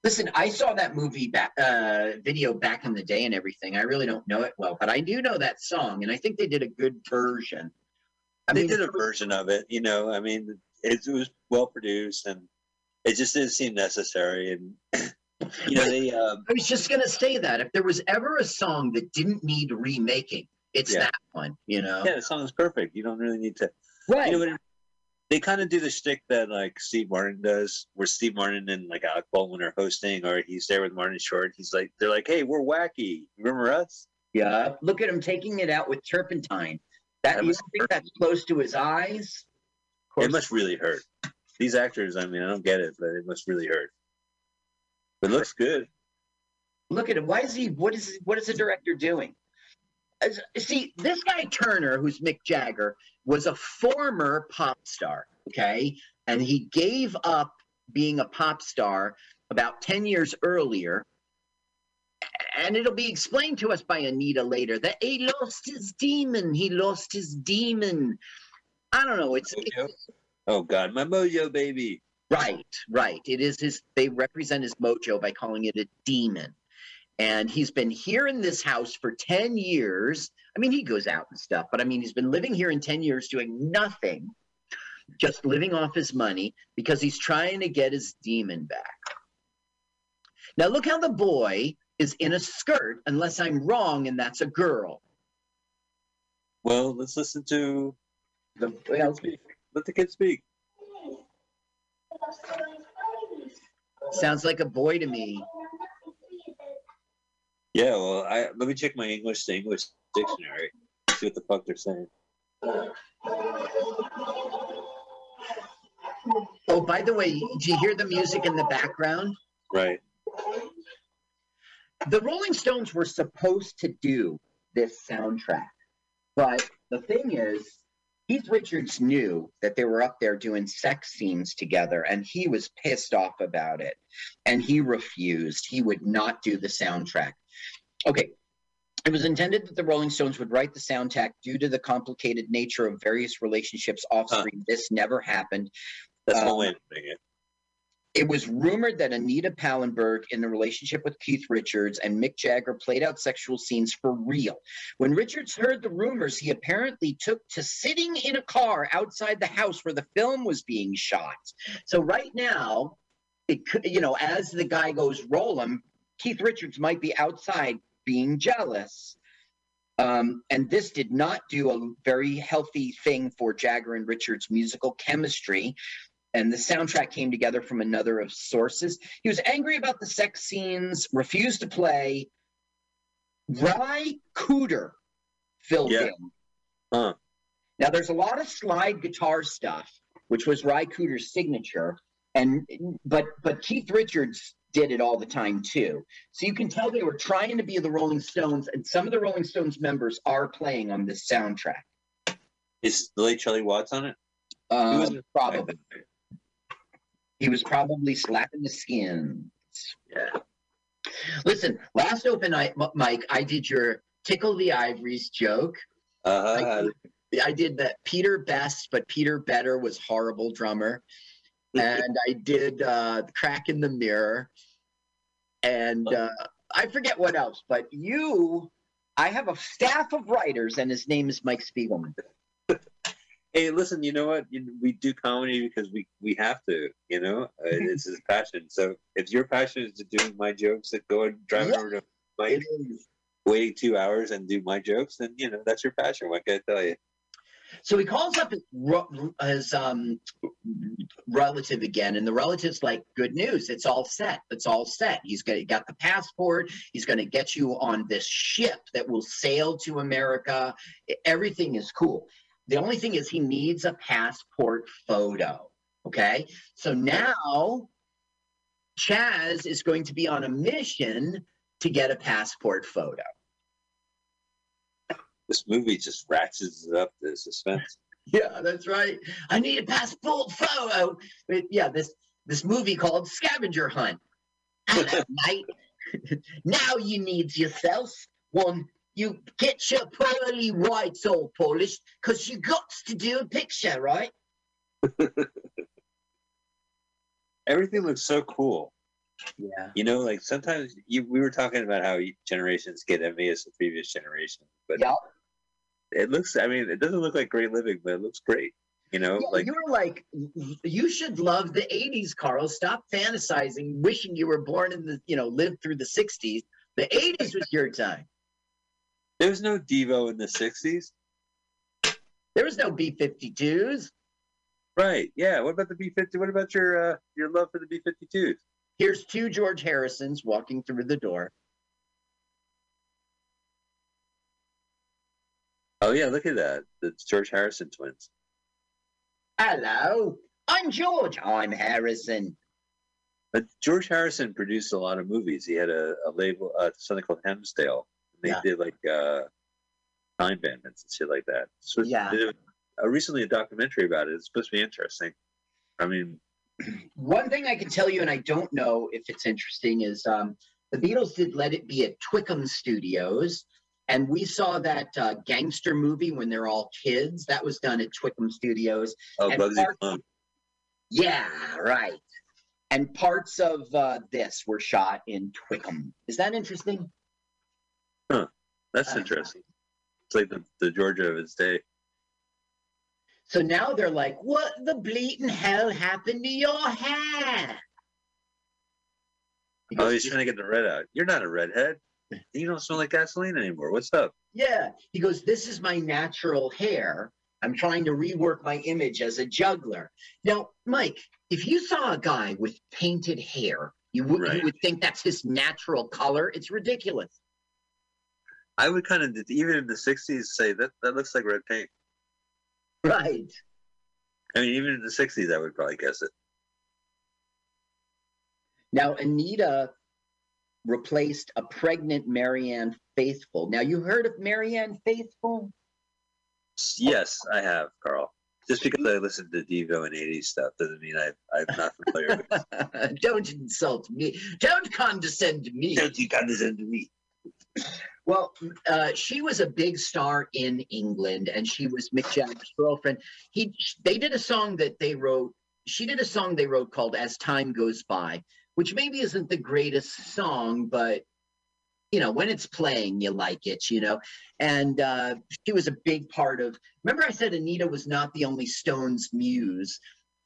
Listen, I saw that movie back, uh, video back in the day and everything. I really don't know it well, but I do know that song, and I think they did a good version. I they mean, did a version of it. You know, I mean, it, it was well produced, and it just didn't seem necessary. And you know, they um, I was just gonna say that if there was ever a song that didn't need remaking, it's Yeah. that one. You know, yeah, the song is perfect. You don't really need to. right? You know, they kind of do the shtick that like Steve Martin does, where Steve Martin and like Alec Baldwin are hosting, or he's there with Martin Short. He's like, they're like, "Hey, we're wacky. Remember us?" yeah, look at him taking it out with turpentine. That That you think that's close to his eyes? It must really hurt. These actors, I mean, I don't get it, but it must really hurt. But it looks good. Look at him. Why is he? What is? What is the director doing? As, see, this guy Turner, who's Mick Jagger, was a former pop star. Okay, and he gave up being a pop star about ten years earlier. And it'll be explained to us by Anita later that he lost his demon. He lost his demon. I don't know. It's, it's Oh God, my mojo baby. Right, right. It is his, they represent his mojo by calling it a demon. And he's been here in this house for 10 years. I mean, he goes out and stuff, but I mean, he's been living here in 10 years doing nothing, just living off his money because he's trying to get his demon back. Now, look how the boy is in a skirt, unless I'm wrong, and that's a girl. Well, let's listen to the let speak. Let the kid speak. Sounds like a boy to me. Yeah, well, I let me check my English to English dictionary. See what the fuck they're saying. Oh, by the way, do you hear the music in the background? Right. The Rolling Stones were supposed to do this soundtrack, but the thing is, Keith Richards knew that they were up there doing sex scenes together, and he was pissed off about it, and he refused. He would not do the soundtrack. Okay. It was intended that the Rolling Stones would write the soundtrack due to the complicated nature of various relationships off screen. This never happened. That's Um, way of it. It was rumored that Anita Pallenberg, in the relationship with Keith Richards and Mick Jagger, played out sexual scenes for real. When Richards heard the rumors, he apparently took to sitting in a car outside the house where the film was being shot. So right now, it could, you know, as the guy goes roll 'em, Keith Richards might be outside being jealous. Um, and this did not do a very healthy thing for Jagger and Richards' musical chemistry and the soundtrack came together from another of sources. He was angry about the sex scenes, refused to play. Ry Cooder filled Yeah. in. Huh. Now there's a lot of slide guitar stuff, which was Ry Cooder's signature, and but but Keith Richards did it all the time too. So you can tell they were trying to be the Rolling Stones, and some of the Rolling Stones members are playing on this soundtrack. Is the late Charlie Watts on it? Uh, was it? probably. He was probably slapping the skins. Yeah. Listen, last open night, Mike, I did your tickle the ivories joke. Uh, I did that Peter Best, but Peter Better was horrible drummer. And I did uh, crack in the mirror. And uh, I forget what else, but you, I have a staff of writers, and his name is Mike Spiegelman. Hey, listen, you know what? We do comedy because we we have to. You know, uh, it's his passion. So if your passion is to do my jokes, that go and drive Yeah. over to Mike, waiting two hours and do my jokes, then you know that's your passion. What can I tell you? So he calls up his, his um, relative again, and the relative's like, "Good news! It's all set. It's all set. He's got, got the passport. He's going to get you on this ship that will sail to America. Everything is cool. The only thing is he needs a passport photo. Okay, so now Chas is going to be on a mission to get a passport photo. This movie just ratchets up the suspense. Yeah, that's right. I need a passport photo. But yeah, this this movie called Scavenger Hunt. Hello, mate. now you need yourself one. You get your pearly whites all polished because you got to do a picture, right? Everything looks so cool. Yeah. You know, like sometimes you, we were talking about how generations get envious of previous generations, but Yeah. It looks. I mean, it doesn't look like great living, but it looks great. You know, Yeah, like you're like, you should love the '80s, Carl. Stop fantasizing, wishing you were born in the, you know, lived through the '60s. The '80s was your time. there was no Devo in the '60s. There was no B-52s. Right. Yeah. What about the B fifty? What about your uh, your love for the B fifty twos? Here's two George Harrisons walking through the door. Oh yeah, look at that. The George Harrison twins. Hello, I'm George. I'm Harrison. But George Harrison produced a lot of movies. He had a, a label, uh, something called Hemsdale. They Yeah. did like uh, Time Bandits and shit like that. So Yeah. did a, recently a documentary about it. It's supposed to be interesting. I mean, One thing I can tell you, and I don't know if it's interesting, is um, the Beatles did Let It Be at Twickham Studios. And we saw that uh, gangster movie when they're all kids. That was done at Twickham Studios. oh, And Bugsy part- Malone. Yeah, right. And parts of uh, this were shot in Twickham. Is that interesting? Huh. That's Uh, interesting. It's like the, the Georgia of its day. So now they're like, what the bleating hell happened to your hair? Oh, he's trying to get the red out. You're not a redhead. You don't smell like gasoline anymore. What's up? Yeah. He goes, This is my natural hair. I'm trying to rework my image as a juggler. Now, Mike, if you saw a guy with painted hair, you would, Right. you would think that's his natural color. It's ridiculous. I would kind of even in the '60s say that that looks like red paint. Right. I mean, even in the '60s, I would probably guess it. Now, Anita replaced a pregnant Marianne Faithfull. Now, you heard of Marianne Faithfull? Yes, I have, Carl. Just because I listened to Devo and '80s stuff doesn't mean I, I'm not familiar with. it. Don't insult me. Don't condescend to me. Don't you condescend to me? Well, uh, she was a big star in England, and she was Mick Jagger's girlfriend. He, they did a song that they wrote. She did a song they wrote called "As Time Goes By," which maybe isn't the greatest song, but you know, when it's playing, you like it, you know. And uh, she was a big part of. Remember, I said Anita was not the only Stones muse.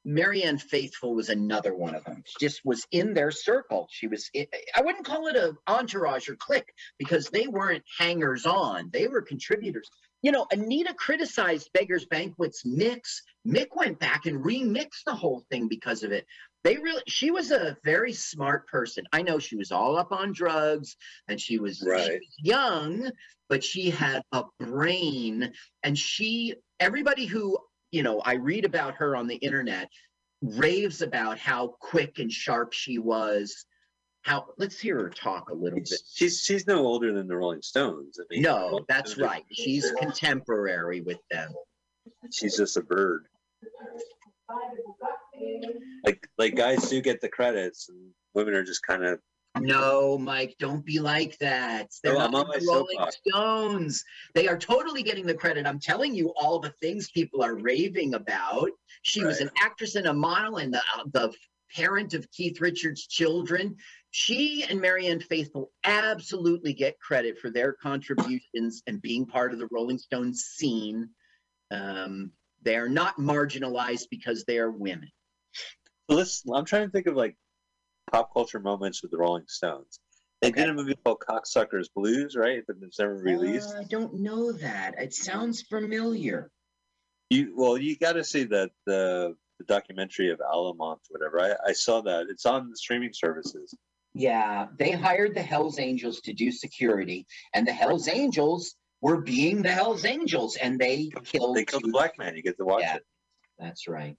Marianne Faithfull was another one of them. She just was in their circle. She was. I wouldn't call it a entourage or clique because they weren't hangers on. They were contributors. You know, Anita criticized Beggars Banquet's mix. Mick went back and remixed the whole thing because of it. They really, she was a very smart person. I know she was all up on drugs and she was, she was young, but she had a brain and she, everybody who, you know, I read about her on the internet raves about how quick and sharp she was. How, let's hear her talk a little bit. She's she's no older than the Rolling Stones. I mean, No, that's Stones right. She's contemporary with them. She's just a bird. Like like guys do get the credits, and women are just kind of No, Mike, don't be like that. They're No, not the Rolling soapbox. Stones. They are totally getting the credit. I'm telling you all the things people are raving about. She was an actress and a model and the, uh, the parent of Keith Richards' children. She and Marianne Faithfull absolutely get credit for their contributions and being part of the Rolling Stones scene. Um, they are not marginalized because they are women. Let's. I'm trying to think of like pop culture moments with the Rolling Stones. They did a movie called Cocksuckers Blues, right? That was never released. Uh, I don't know that. It sounds familiar. You well, you got to see that the the documentary of Altamont, whatever. I, I saw that. It's on the streaming services. Yeah, they hired the Hells Angels to do security, and the Hells Angels were being the Hells Angels, and they killed. They killed the black man. You get to watch Yeah. it. That's right.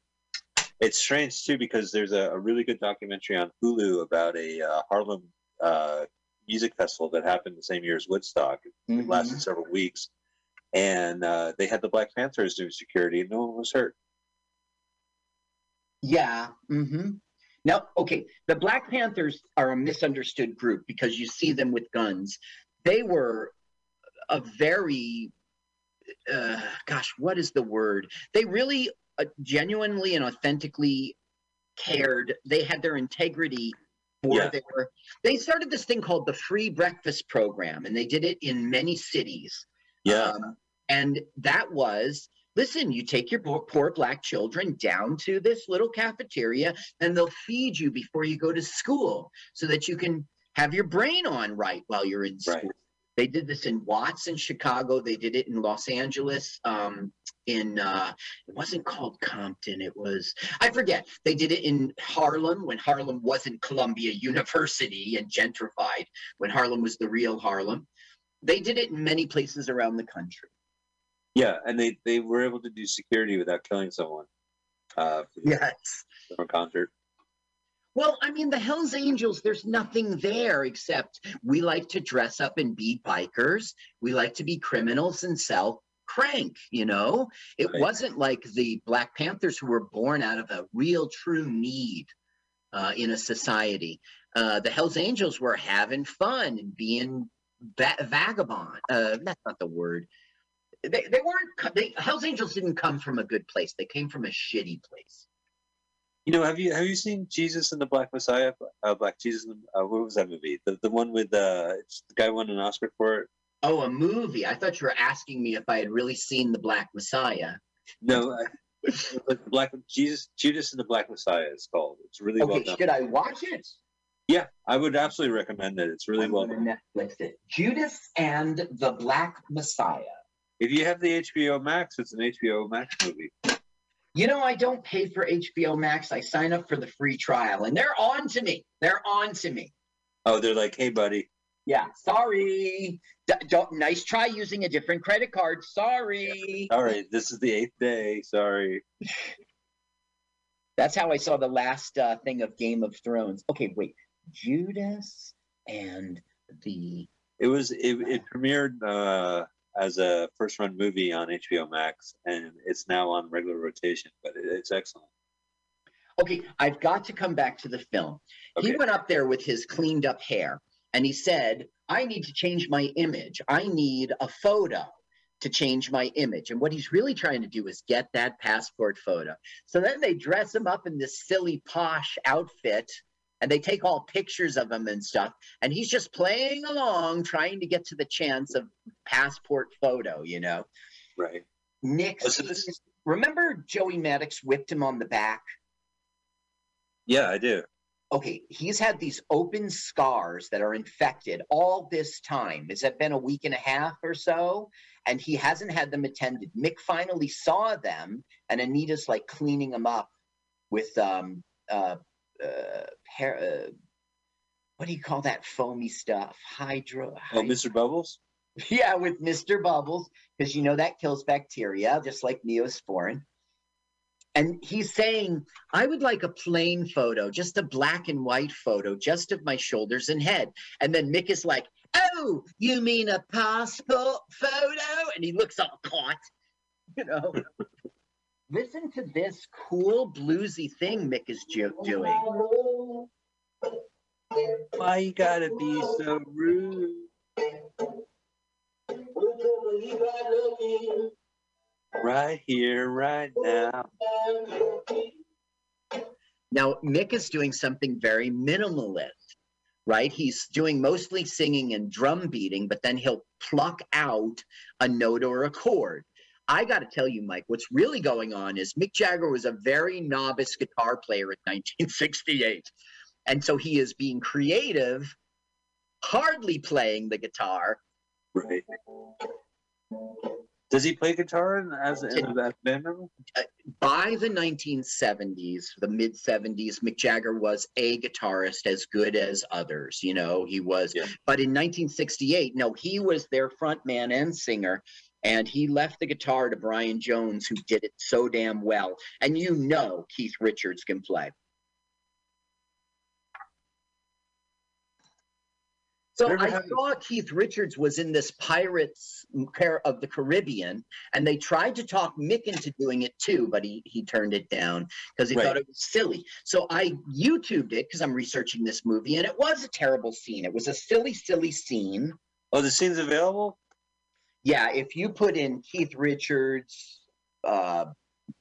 It's strange too because there's a, a really good documentary on Hulu about a uh, Harlem uh, music festival that happened the same year as Woodstock. It Mhm. lasted several weeks, and uh, they had the Black Panthers doing security, and no one was hurt. Yeah. Mm-hmm. Now, okay, the Black Panthers are a misunderstood group because you see them with guns. They were a very, uh, gosh, what is the word? They really uh, genuinely and authentically cared. They had their integrity for Yeah. their. They started this thing called the Free Breakfast Program, and they did it in many cities. Yeah. Um, and that was listen, you take your poor, poor black children down to this little cafeteria and they'll feed you before you go to school so that you can have your brain on right while you're in school. Right. They did this in Watts in Chicago. They did it in Los Angeles. Um, in uh, it wasn't called Compton. It was I forget. They did it in Harlem when Harlem wasn't Columbia University and gentrified. When Harlem was the real Harlem. They did it in many places around the country. Yeah, and they, they were able to do security without killing someone. Uh, Yes. summer concert. Well, I mean, the Hells Angels, there's nothing there except we like to dress up and be bikers. We like to be criminals and sell crank, you know? It Right. wasn't like the Black Panthers who were born out of a real, true need uh, in a society. Uh, the Hells Angels were having fun and being va- vagabond. Uh, that's not the word. They, they weren't, they, Hells Angels didn't come from a good place. They came from a shitty place. You know, have you have you seen Jesus and the Black Messiah? Uh, Black Jesus. And, uh, what was that movie? The the one with uh, it's, the guy won an Oscar for it. Oh, a movie. I thought you were asking me if I had really seen The Black Messiah. No, I, was Black Jesus Judas and the Black Messiah. is called. It's really well Okay, done. should I watch it? Yeah, I would absolutely recommend it. It's really I'm well done. Netflix it. Judas and the Black Messiah. If you have the HBO Max, it's an HBO Max movie. You know, I don't pay for HBO Max. I sign up for the free trial, and they're on to me. They're on to me. Oh, they're like, hey, buddy. Yeah, sorry. D- don't, nice try using a different credit card. Sorry. All right, this is the eighth day. Sorry. That's how I saw the last uh, thing of Game of Thrones. Okay, wait. Judas and the. It was it, it premiered uh, as a first run movie on HBO Max, and it's now on regular rotation. But it's excellent. Okay, I've got to come back to the film. He went up there with his cleaned up hair and he said, I need to change my image. I need a photo to change my image. And what he's really trying to do is get that passport photo. So then they dress him up in this silly posh outfit and they take all pictures of him and stuff. And he's just playing along, trying to get to the chance of passport photo, you know? Right. Nick, Oh, so this- remember Joey Maddocks whipped him on the back? Yeah, I do. okay, he's had these open scars that are infected all this time. Has that been a week and a half or so? And he hasn't had them attended. Mick finally saw them, and Anita's like cleaning them up with um uh uh, uh what do you call that foamy stuff? Hydro. Oh, Mr. Bubbles. yeah, with Mr. Bubbles, because you know that kills bacteria, just like Neosporin. And he's saying, I would like a plain photo, just a black and white photo, just of my shoulders and head. And then Mick is like, Oh, you mean a passport photo? And he looks all caught, you know. Listen to this cool bluesy thing Mick is doing. Why you gotta be so rude? Right here, right now. Now, Mick is doing something very minimalist, right? He's doing mostly singing and drum beating, but then he'll pluck out a note or a chord. I got to tell you, Mike, what's really going on is Mick Jagger was a very novice guitar player in 1968. And so he is being creative, hardly playing the guitar. Right. Does he play guitar in, as in that band member? Uh, by the 1970s, the mid 70s, Mick Jagger was a guitarist as good as others. You know, he was. But in 1968, no, he was their front man and singer. And he left the guitar to Brian Jones, who did it so damn well. And you know Keith Richards can play. So I saw Keith Richards was in this Pirates of the Caribbean, and they tried to talk Mick into doing it too, but he he turned it down because he Right. thought it was silly. So I YouTubed it because I'm researching this movie, and it was a terrible scene. It was a silly, silly scene. Oh, the scene's available? Yeah, if you put in Keith Richards, uh,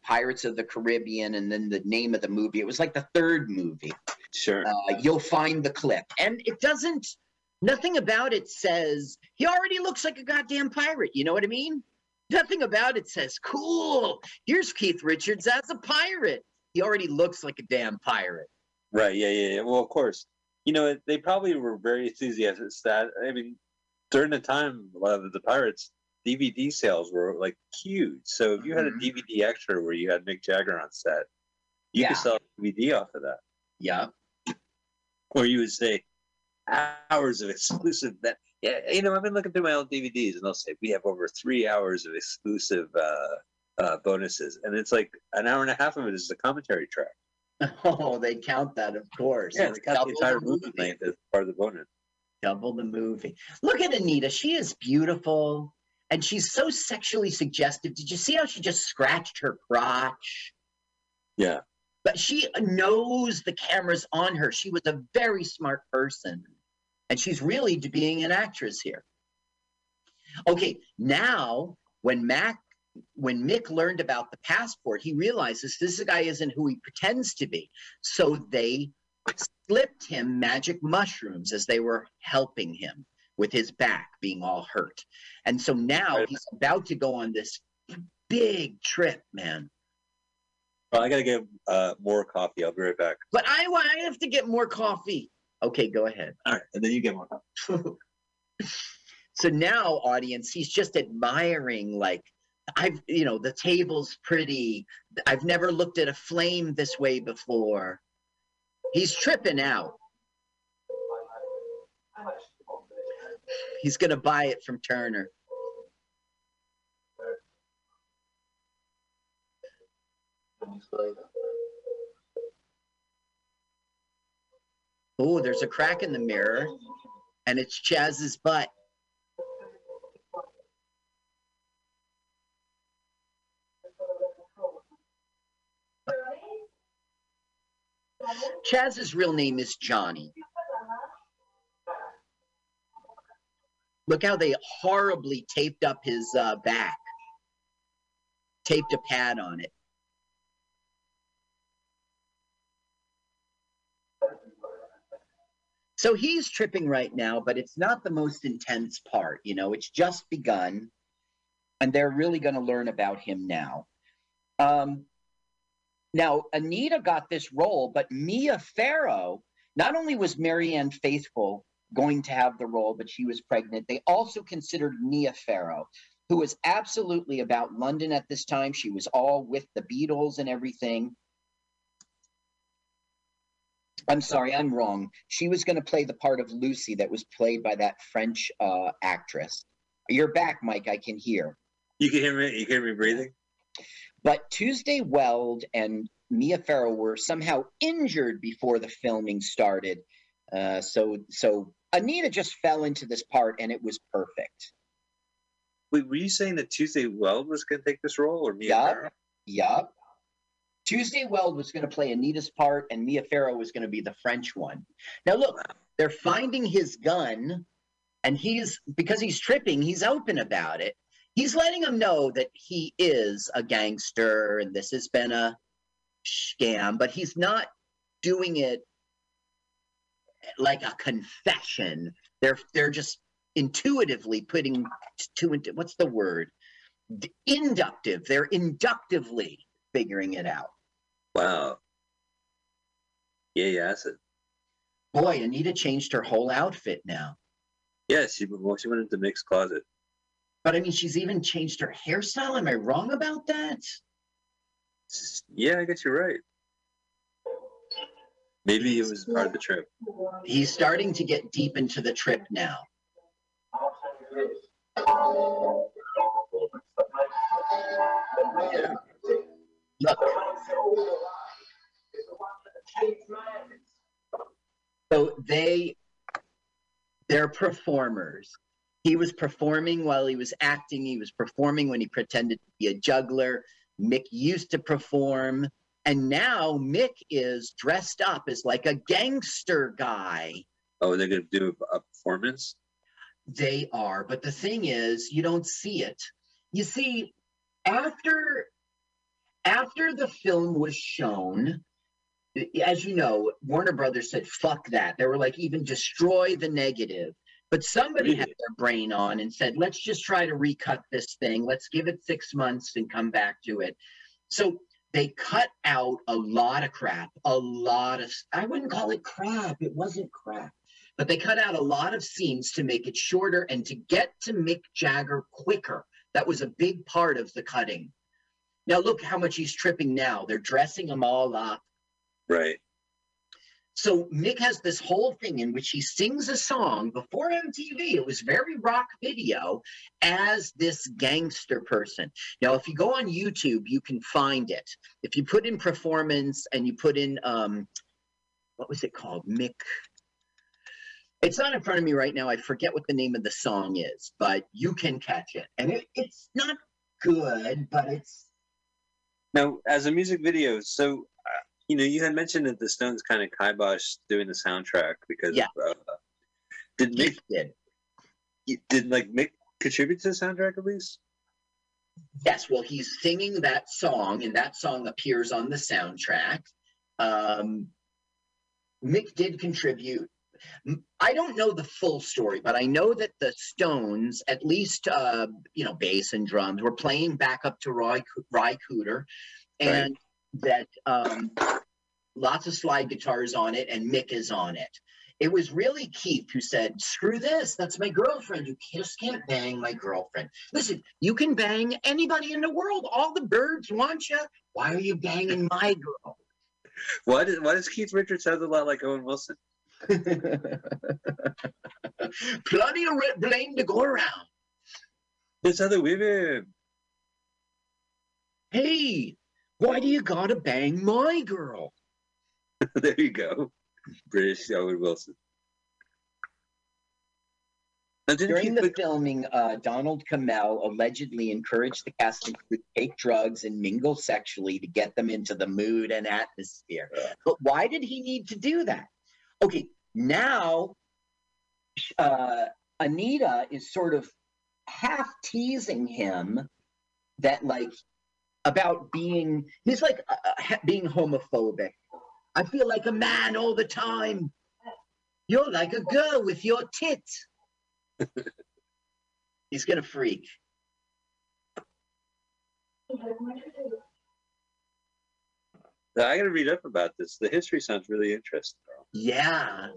Pirates of the Caribbean, and then the name of the movie, it was like the third movie. Sure. Uh, you'll find the clip, and it doesn't. Nothing about it says he already looks like a goddamn pirate. You know what I mean? Nothing about it says cool. Here's Keith Richards as a pirate. He already looks like a damn pirate. Right. Yeah. Yeah. yeah. Well, of course. You know, they probably were very enthusiastic. That I mean, during the time of the Pirates, DVD sales were like huge. So if you had a DVD extra where you had Mick Jagger on set, you Yeah. could sell a DVD off of that. Yeah. Or you would say hours of exclusive. That yeah, you know, I've been looking through my old DVDs, and they'll say we have over three hours of exclusive uh, uh, bonuses, and it's like an hour and a half of it is the commentary track. Oh, they count that, of course. Yeah, they got the entire movie length as part of the bonus. Double the movie. Look at Anita. She is beautiful. And she's so sexually suggestive. Did you see how she just scratched her crotch? Yeah. But she knows the camera's on her. She was a very smart person. And she's really being an actress here. Okay, now when Mac when Mick learned about the passport, he realizes this guy isn't who he pretends to be. So they slipped him magic mushrooms as they were helping him with his back being all hurt. And so now he's about to go on this big trip, man. Well, I gotta get uh, more coffee. I'll be right back. But I, I have to get more coffee. Okay, go ahead. All right, and then you get one. so now, audience, he's just admiring, like, I've, you know, the table's pretty. I've never looked at a flame this way before. He's tripping out. He's going to buy it from Turner. Oh, there's a crack in the mirror, and it's Chas's butt. Chas's real name is Johnny. Look how they horribly taped up his uh, back, taped a pad on it. So he's tripping right now, but it's not the most intense part. You know, it's just begun, and they're really going to learn about him now. Um, now, Anita got this role, but Mia Farrow, not only was Marianne Faithfull going to have the role, but she was pregnant, they also considered Mia Farrow, who was absolutely about London at this time. She was all with the Beatles and everything. I'm sorry, I'm wrong. She was going to play the part of Lucy that was played by that French uh, actress. You're back, Mike. I can hear. You can hear me. You can hear me breathing. But Tuesday Weld and Mia Farrow were somehow injured before the filming started. Uh, so, so Anita just fell into this part, and it was perfect. Wait, were you saying that Tuesday Weld was going to take this role, or Mia Yup. Farrow? Yup. Tuesday Weld was going to play Anita's part, and Mia Farrow was going to be the French one. Now, look, they're finding his gun, and he's because he's tripping, he's open about it. He's letting them know that he is a gangster and this has been a scam, but he's not doing it like a confession. They're they're just intuitively putting to what's the word? D- Inductive. They're inductively figuring it out. Wow. Yeah, yeah, that's it. Boy, Anita changed her whole outfit now. Yeah, she, well, she went into Mick's closet. But I mean, she's even changed her hairstyle. Am I wrong about that? Yeah, I guess you're right. Maybe it was part of the trip. He's starting to get deep into the trip now. Look. So they, they're performers. He was performing while he was acting. He was performing when he pretended to be a juggler. Mick used to perform. And now Mick is dressed up as like a gangster guy. Oh, they're going to do a performance? They are. But the thing is, you don't see it. You see, after after the film was shown, as you know, Warner Brothers said, fuck that. They were like, even destroy the negative. But somebody had their brain on and said, let's just try to recut this thing. Let's give it six months and come back to it. So they cut out a lot of crap, a lot of, I wouldn't call it crap. It wasn't crap. But they cut out a lot of scenes to make it shorter and to get to Mick Jagger quicker. That was a big part of the cutting. Now look how much he's tripping now. They're dressing him all up. Right. So Mick has this whole thing in which he sings a song before MTV. It was very rock video as this gangster person. Now, if you go on YouTube, you can find it. If you put in performance and you put in um, what was it called? Mick. It's not in front of me right now. I forget what the name of the song is, but you can catch it. And it, it's not good, but it's Now, as a music video, so you know, you had mentioned that the Stones kind of kiboshed doing the soundtrack because Yeah. of, uh, did Mick did did like Mick contribute to the soundtrack at least? Yes, well, he's singing that song, and that song appears on the soundtrack. Um, Mick did contribute. I don't know the full story, but I know that the Stones, at least, uh, you know, bass and drums, were playing back up to Ry, Ry Cooder, and that um, lots of slide guitars on it, and Mick is on it. It was really Keith who said, "Screw this. That's my girlfriend. You just can't bang my girlfriend." Listen, you can bang anybody in the world. All the birds want you. Why are you banging my girl? Why does why does Keith Richards sound a lot like Owen Wilson? Plenty of blame to go around. There's other women. Hey, why do you gotta bang my girl? there you go. British Owen Wilson. During the filming, uh, Donald Cammell allegedly encouraged the cast to take drugs and mingle sexually to get them into the mood and atmosphere. But why did he need to do that? Okay, now uh, Anita is sort of half teasing him that, like, about being, he's like uh, uh, being homophobic. I feel like a man all the time. You're like a girl with your tits. He's gonna freak. I got to read up about this. The history sounds really interesting, Yeah.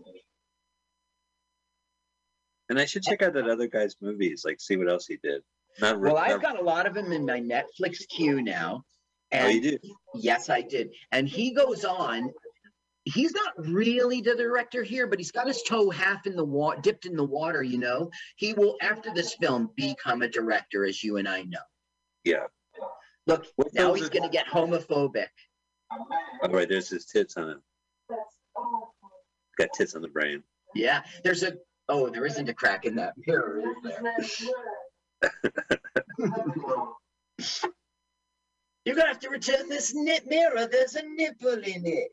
And I should check out that other guy's movies, like see what else he did. Not re- Well, I've not- got a lot of them in my Netflix queue now. Oh, you And did? yes, I did. And he goes on. He's not really the director here, but he's got his toe half in the water, dipped in the water. You know, he will after this film become a director, as you and I know. Yeah. Look, What now he's going to get homophobic. All right, there's his tits on him. Got tits on the brain. Yeah, there's a. Oh, there isn't a crack in that mirror, is there? You're gonna have to return this nip mirror. There's a nipple in it.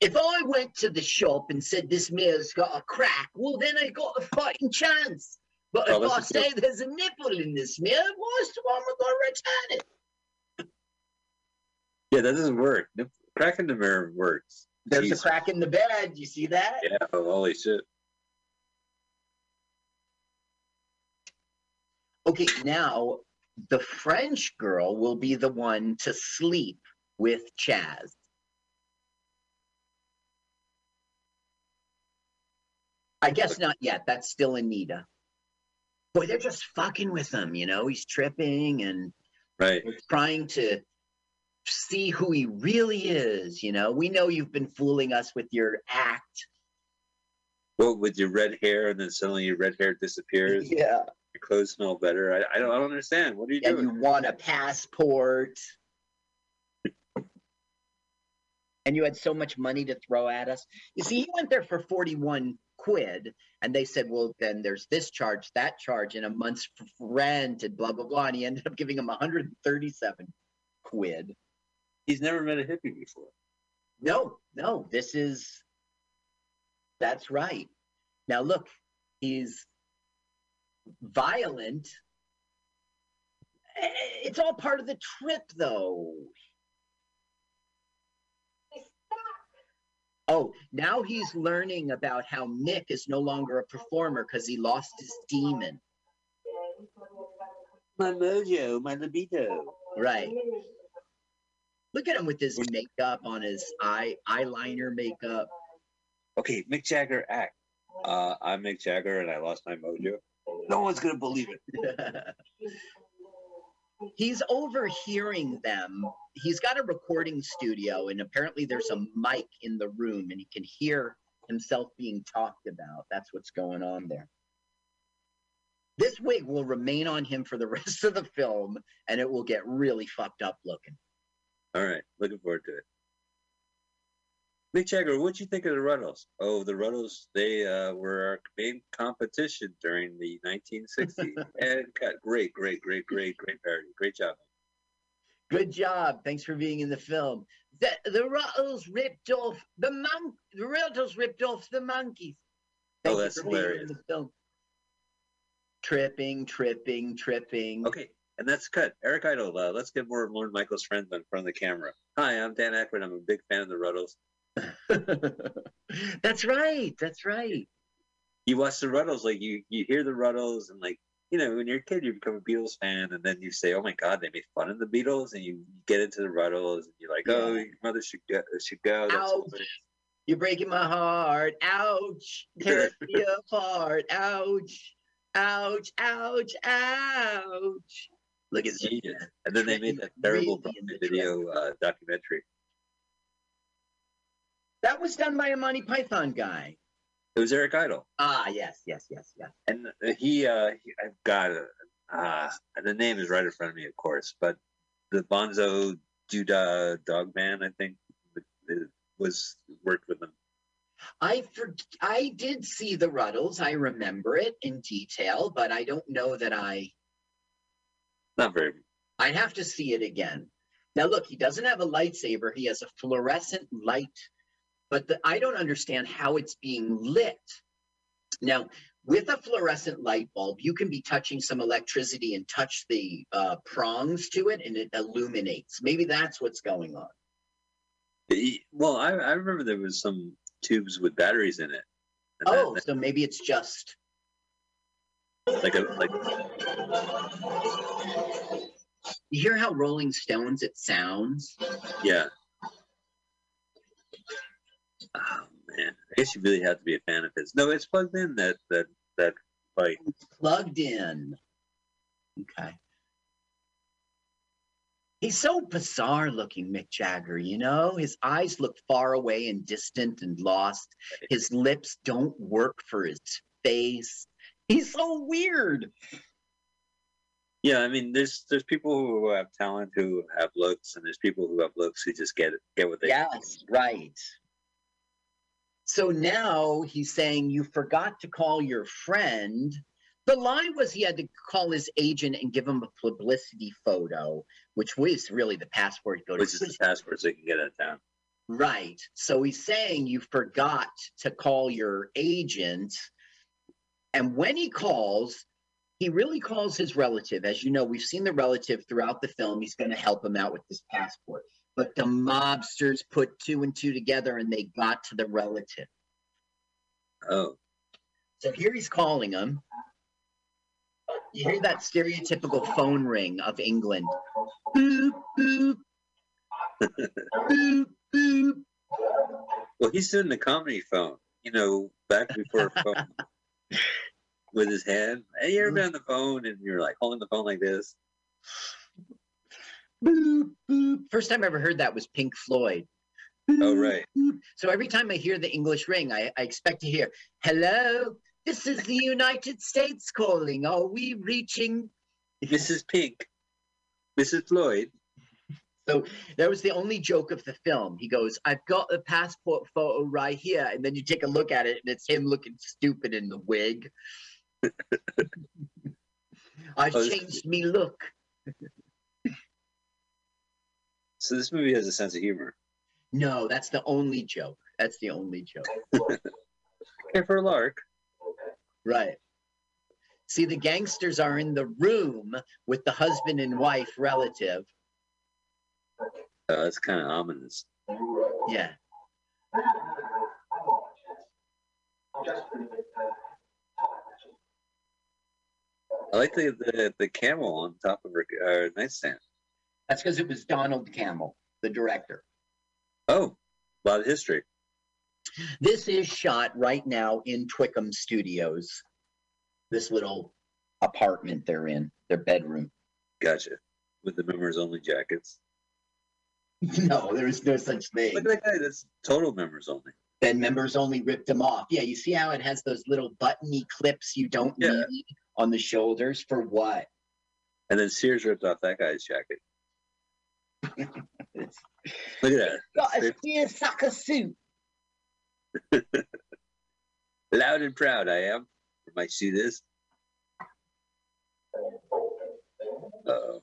if I went to the shop and said this mirror's got a crack, well, then I got a fighting chance. But Oh, if I a good- say there's a nipple in this mirror, what's the one we're gonna return it? Yeah, that doesn't work. The crack in the mirror works. There's Jeez. a crack in the bed. You see that? Yeah, oh, holy shit. Okay, now the French girl will be the one to sleep with Chas. I guess not yet. That's still Anita. Boy, they're just fucking with him, you know. He's tripping and Right. trying to see who he really is, you know. We know you've been fooling us with your act. Well, with your red hair, and then suddenly your red hair disappears. Yeah. Your clothes smell better. I, I don't. I don't understand. What are you doing? And doing? you want a passport. And you had so much money to throw at us. You see, he went there for 41 quid, and they said, well, then there's this charge, that charge, and a month's rent, and blah, blah, blah. And he ended up giving him 137 quid. He's never met a hippie before. No, no, this is, that's right. Now, look, he's violent. It's all part of the trip, though. Oh, now he's learning about how Mick is no longer a performer because he lost his demon. My mojo, my libido. Right. Look at him with his makeup on his eye eyeliner makeup. Okay, Mick Jagger act. Uh, I'm Mick Jagger, and I lost my mojo. No one's gonna believe it. He's overhearing them. He's got a recording studio, and apparently there's a mic in the room, and he can hear himself being talked about. That's what's going on there. This wig will remain on him for the rest of the film, and it will get really fucked up looking. All right, looking forward to it. Mick Jagger, what'd you think of the Rutles? Oh, the Rutles, they uh, were our main competition during the 1960s. and cut. Great, great, great, great, great parody. Great job. Good job. Thanks for being in the film. The the Rutles ripped off the monk. The Rutles ripped off the Monkees. Oh, Thank you that's for being in hilarious. the film. Tripping, tripping, tripping. Okay, and that's cut. Eric Idle, uh, let's get more of Lorne Michaels' friends in front of the camera. Hi, I'm Dan Aykroyd. I'm a big fan of the Rutles. that's right. That's right. You watch the Rutles, like you you hear the Rutles, and like you know, when you're a kid, you become a Beatles fan, and then you say, "Oh my God, they made fun of the Beatles," and you get into the Rutles, and you're like, "Oh, your mother should go, should go." That's Ouch. You're breaking my heart. Ouch. Tear me apart. Ouch. Ouch. Ouch. Ouch. Look at Genius. And then they made that terrible Really video uh, documentary. That was done by a Monty Python guy. It was Eric Idle, Ah, yes, yes, yes, yes. and uh, he, uh, he I've got. Uh, the name is right in front of me, of course, but the Bonzo Duda Dog Man, I think, was worked with them. I for, I did see the Rutles. I remember it in detail, but I don't know that I. Not very. I'd have to see it again. Now, look, he doesn't have a lightsaber. He has a fluorescent light, but the, I don't understand how it's being lit. Now, with a fluorescent light bulb, you can be touching some electricity and touch the uh, prongs to it, and it illuminates. Maybe that's what's going on. Well, I, I remember there was some tubes with batteries in it. Oh, that- so maybe it's just. like a like You hear how Rolling Stones it sounds? yeah. Oh man, I guess you really have to be a fan of his. No, it's plugged in that that that like plugged in. Okay. He's so bizarre looking, Mick Jagger, you know? His eyes look far away and distant and lost. His lips don't work for his face. He's so weird. yeah. I mean, there's there's people who have talent who have looks, and there's people who have looks who just get get what they. Yes, right. So now he's saying you forgot to call your friend. The lie was he had to call his agent and give him a publicity photo, which was really the passport photo. Which is the passport so you can get out of town. Right. So he's saying you forgot to call your agent. And when he calls, he really calls his relative. As you know, we've seen the relative throughout the film. He's going to help him out with this passport. But the mobsters put two and two together and they got to the relative. Oh, So here he's calling him. You hear that stereotypical phone ring of England. Boop, boop. boop, boop. well, he's doing the comedy phone. You know, back before phone with his hand. Hey, you ever been on the phone and you're like holding the phone like this? Boop, boop. First time I ever heard that was Pink Floyd. Oh, right. So every time I hear the English ring, I, I expect to hear, hello, this is the United States calling. Are we reaching? Mrs. Pink, Mrs. Floyd. So that was the only joke of the film. He goes, I've got the passport photo right here. And then you take a look at it and it's him looking stupid in the wig. I've Oh, changed me look. So this movie has a sense of humor. No, that's the only joke. That's the only joke. Okay, for a lark. Right. See, the gangsters are in the room with the husband and wife relative. Uh, that's kind of ominous. Yeah. I like the the, the camel on top of her uh, nightstand. That's because it was Donald Cammell, the director. Oh, a lot of history. This is shot right now in Twickham Studios. This little apartment they're in, their bedroom. Gotcha. With the members only jackets. No, there's no such thing. Look at that guy. That's total members only. Then members only ripped them off. Yeah, you see how it has those little buttony clips you don't Yeah. need on the shoulders for what? And then Sears ripped off that guy's jacket. Look at that. got a seersucker suit. Loud and proud I am. My suit is. Uh-oh.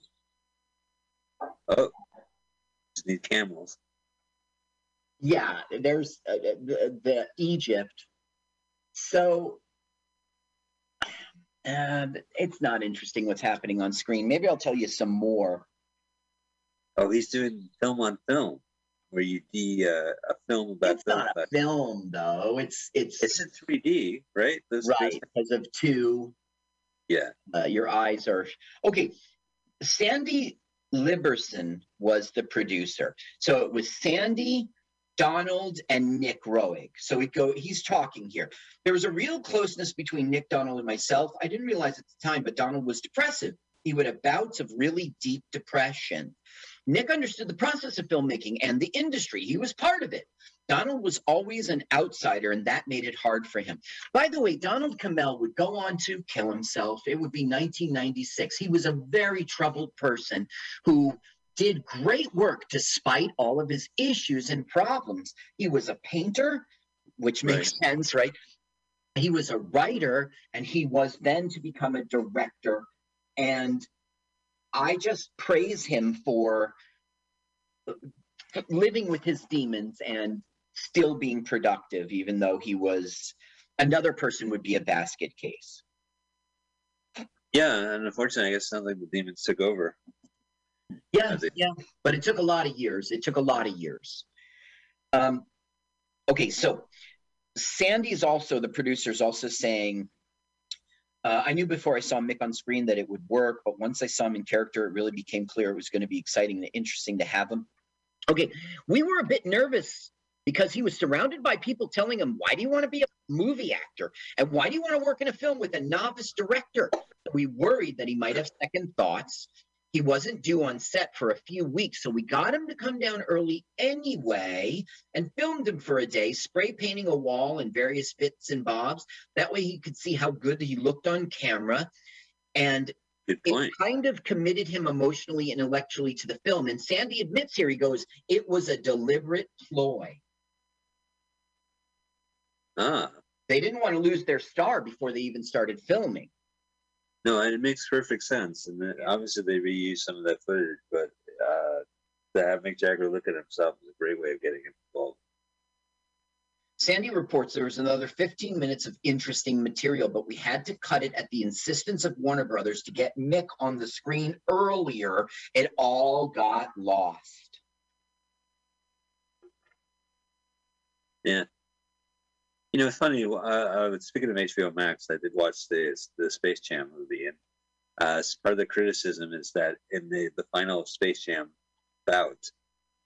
Oh. Just need camels. Yeah, there's uh, the, the Egypt. So uh, it's not interesting what's happening on screen. Maybe I'll tell you some more. Oh, he's doing film on film, where you see uh, a film about It's film. not a film though. It's it's It's in 3D, right? Those- right because of two. Yeah. Uh, your eyes are okay. Sandy Lieberson was the producer, so it was Sandy, Donald and Nick Roeg. So he go he's talking here. There was a real closeness between Nick Donald and myself. I didn't realize at the time, but Donald was depressive. He would have bouts of really deep depression. Nick understood the process of filmmaking and the industry. He was part of it. Donald was always an outsider, and that made it hard for him. By the way, Donald Cammell would go on to kill himself. It would be 1996. He was a very troubled person who did great work despite all of his issues and problems. He was a painter, which makes sense, right? He was a writer, and he was then to become a director. And I just praise him for living with his demons and still being productive, even though he was another person would be a basket case. Yeah, and unfortunately, I guess it sounds like the demons took over. Yeah, yeah, but it took a lot of years. It took a lot of years. Um, okay, so Sandy's also the producer's also saying. Uh, I knew before I saw Mick on screen that it would work, but once I saw him in character, it really became clear it was going to be exciting and interesting to have him. Okay, we were a bit nervous because he was surrounded by people telling him, Why do you want to be a movie actor? And why do you want to work in a film with a novice director? We worried that he might have second thoughts. He wasn't due on set for a few weeks, so we got him to come down early anyway and filmed him for a day, spray painting a wall and various bits and bobs. That way he could see how good he looked on camera. And it kind of committed him emotionally and intellectually to the film. And Sandy admits here, he goes, it was a deliberate ploy. Ah. They didn't want to lose their star before they even started filming. No, it makes perfect sense. And then obviously they reused some of that footage, but uh, to have Mick Jagger look at himself is a great way of getting him involved. Sandy reports there was another 15 minutes of interesting material, but we had to cut it at the insistence of Warner Brothers to get Mick on the screen earlier. It all got lost. Yeah. You know, it's funny. Uh, uh, speaking of HBO Max, I did watch the the Space Jam movie, and uh, part of the criticism is that in the the final Space Jam bout,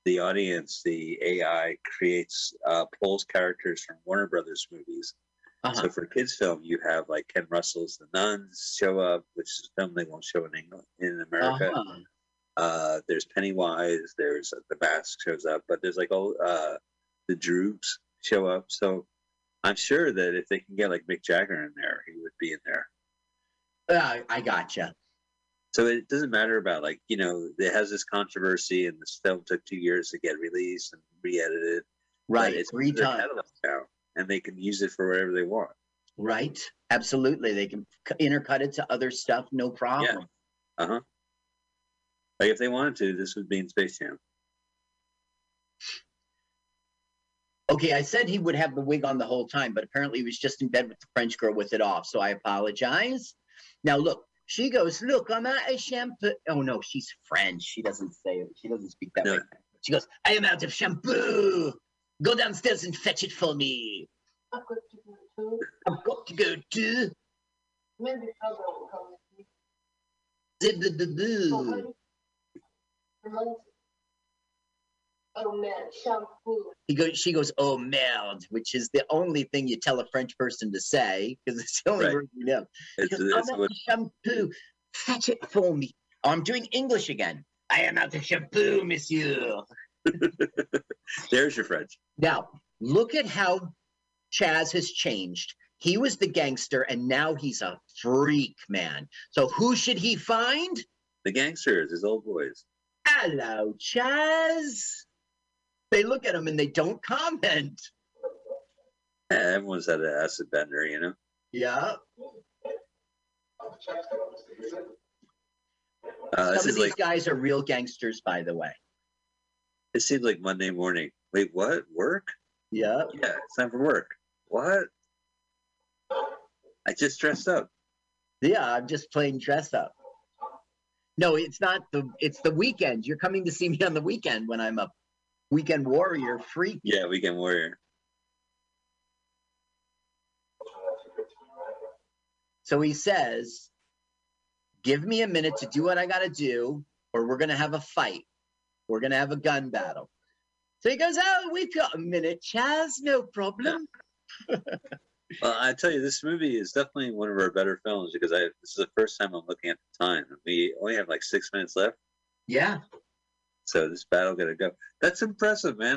the audience, the AI creates uh, pulls characters from Warner Brothers movies. Uh-huh. So for kids film, you have like Ken Russell's The Nuns show up, which is a film they won't show in England in America. Uh-huh. Uh, there's Pennywise. There's uh, the mask shows up, but there's like all uh, the Droogs show up. So I'm sure that if they can get like Mick Jagger in there, he would be in there. Uh, I gotcha. So it doesn't matter about like you know it has this controversy, and this film took two years to get released and re-edited. Right, it's three times. now, and they can use it for whatever they want. Right. Absolutely. They can intercut it to other stuff, no problem. Yeah. Uh huh. Like if they wanted to, this would be in Space Jam. Okay, I said he would have the wig on the whole time, but apparently he was just in bed with the French girl with it off. So I apologize. Now look, she goes, look, I'm out of shampoo. Oh no, she's French. She doesn't say it. She doesn't speak that way. She goes, I am out of shampoo. Go downstairs and fetch it for me. I've got to go too. I've got to go too. Maybe Father will He goes, she goes, oh merde, which is the only thing you tell a French person to say because it's the only Right. word you know. It's, goes, it's I'm out what, of shampoo. Fetch it for me. Oh, I'm doing English again. I am out of shampoo, monsieur. there's your French. Now, look at how Chas has changed. He was the gangster and now he's a freak, man. So who should he find? The gangsters, his old boys. Hello, Chas. They look at them and they don't comment. Yeah, everyone's had an acid bender, you know. Yeah. Uh, Some of these like guys are real gangsters, by the way. it seems like Monday morning. Wait, what? Work? Yeah. Yeah, it's time for work. What? I just dressed up. Yeah, I'm just playing dress up. No, it's not the it's the weekend. You're coming to see me on the weekend when I'm a weekend warrior freak. Yeah, weekend warrior. So he says, Give me a minute to do what I gotta do, or we're gonna have a fight. We're gonna have a gun battle. So he goes, Oh, we've got a minute, Chas, no problem. Well, I tell you, this movie is definitely one of our better films because I this is the first time I'm looking at the time. We only have like six minutes left, Yeah. So this battle gonna go. That's impressive, man.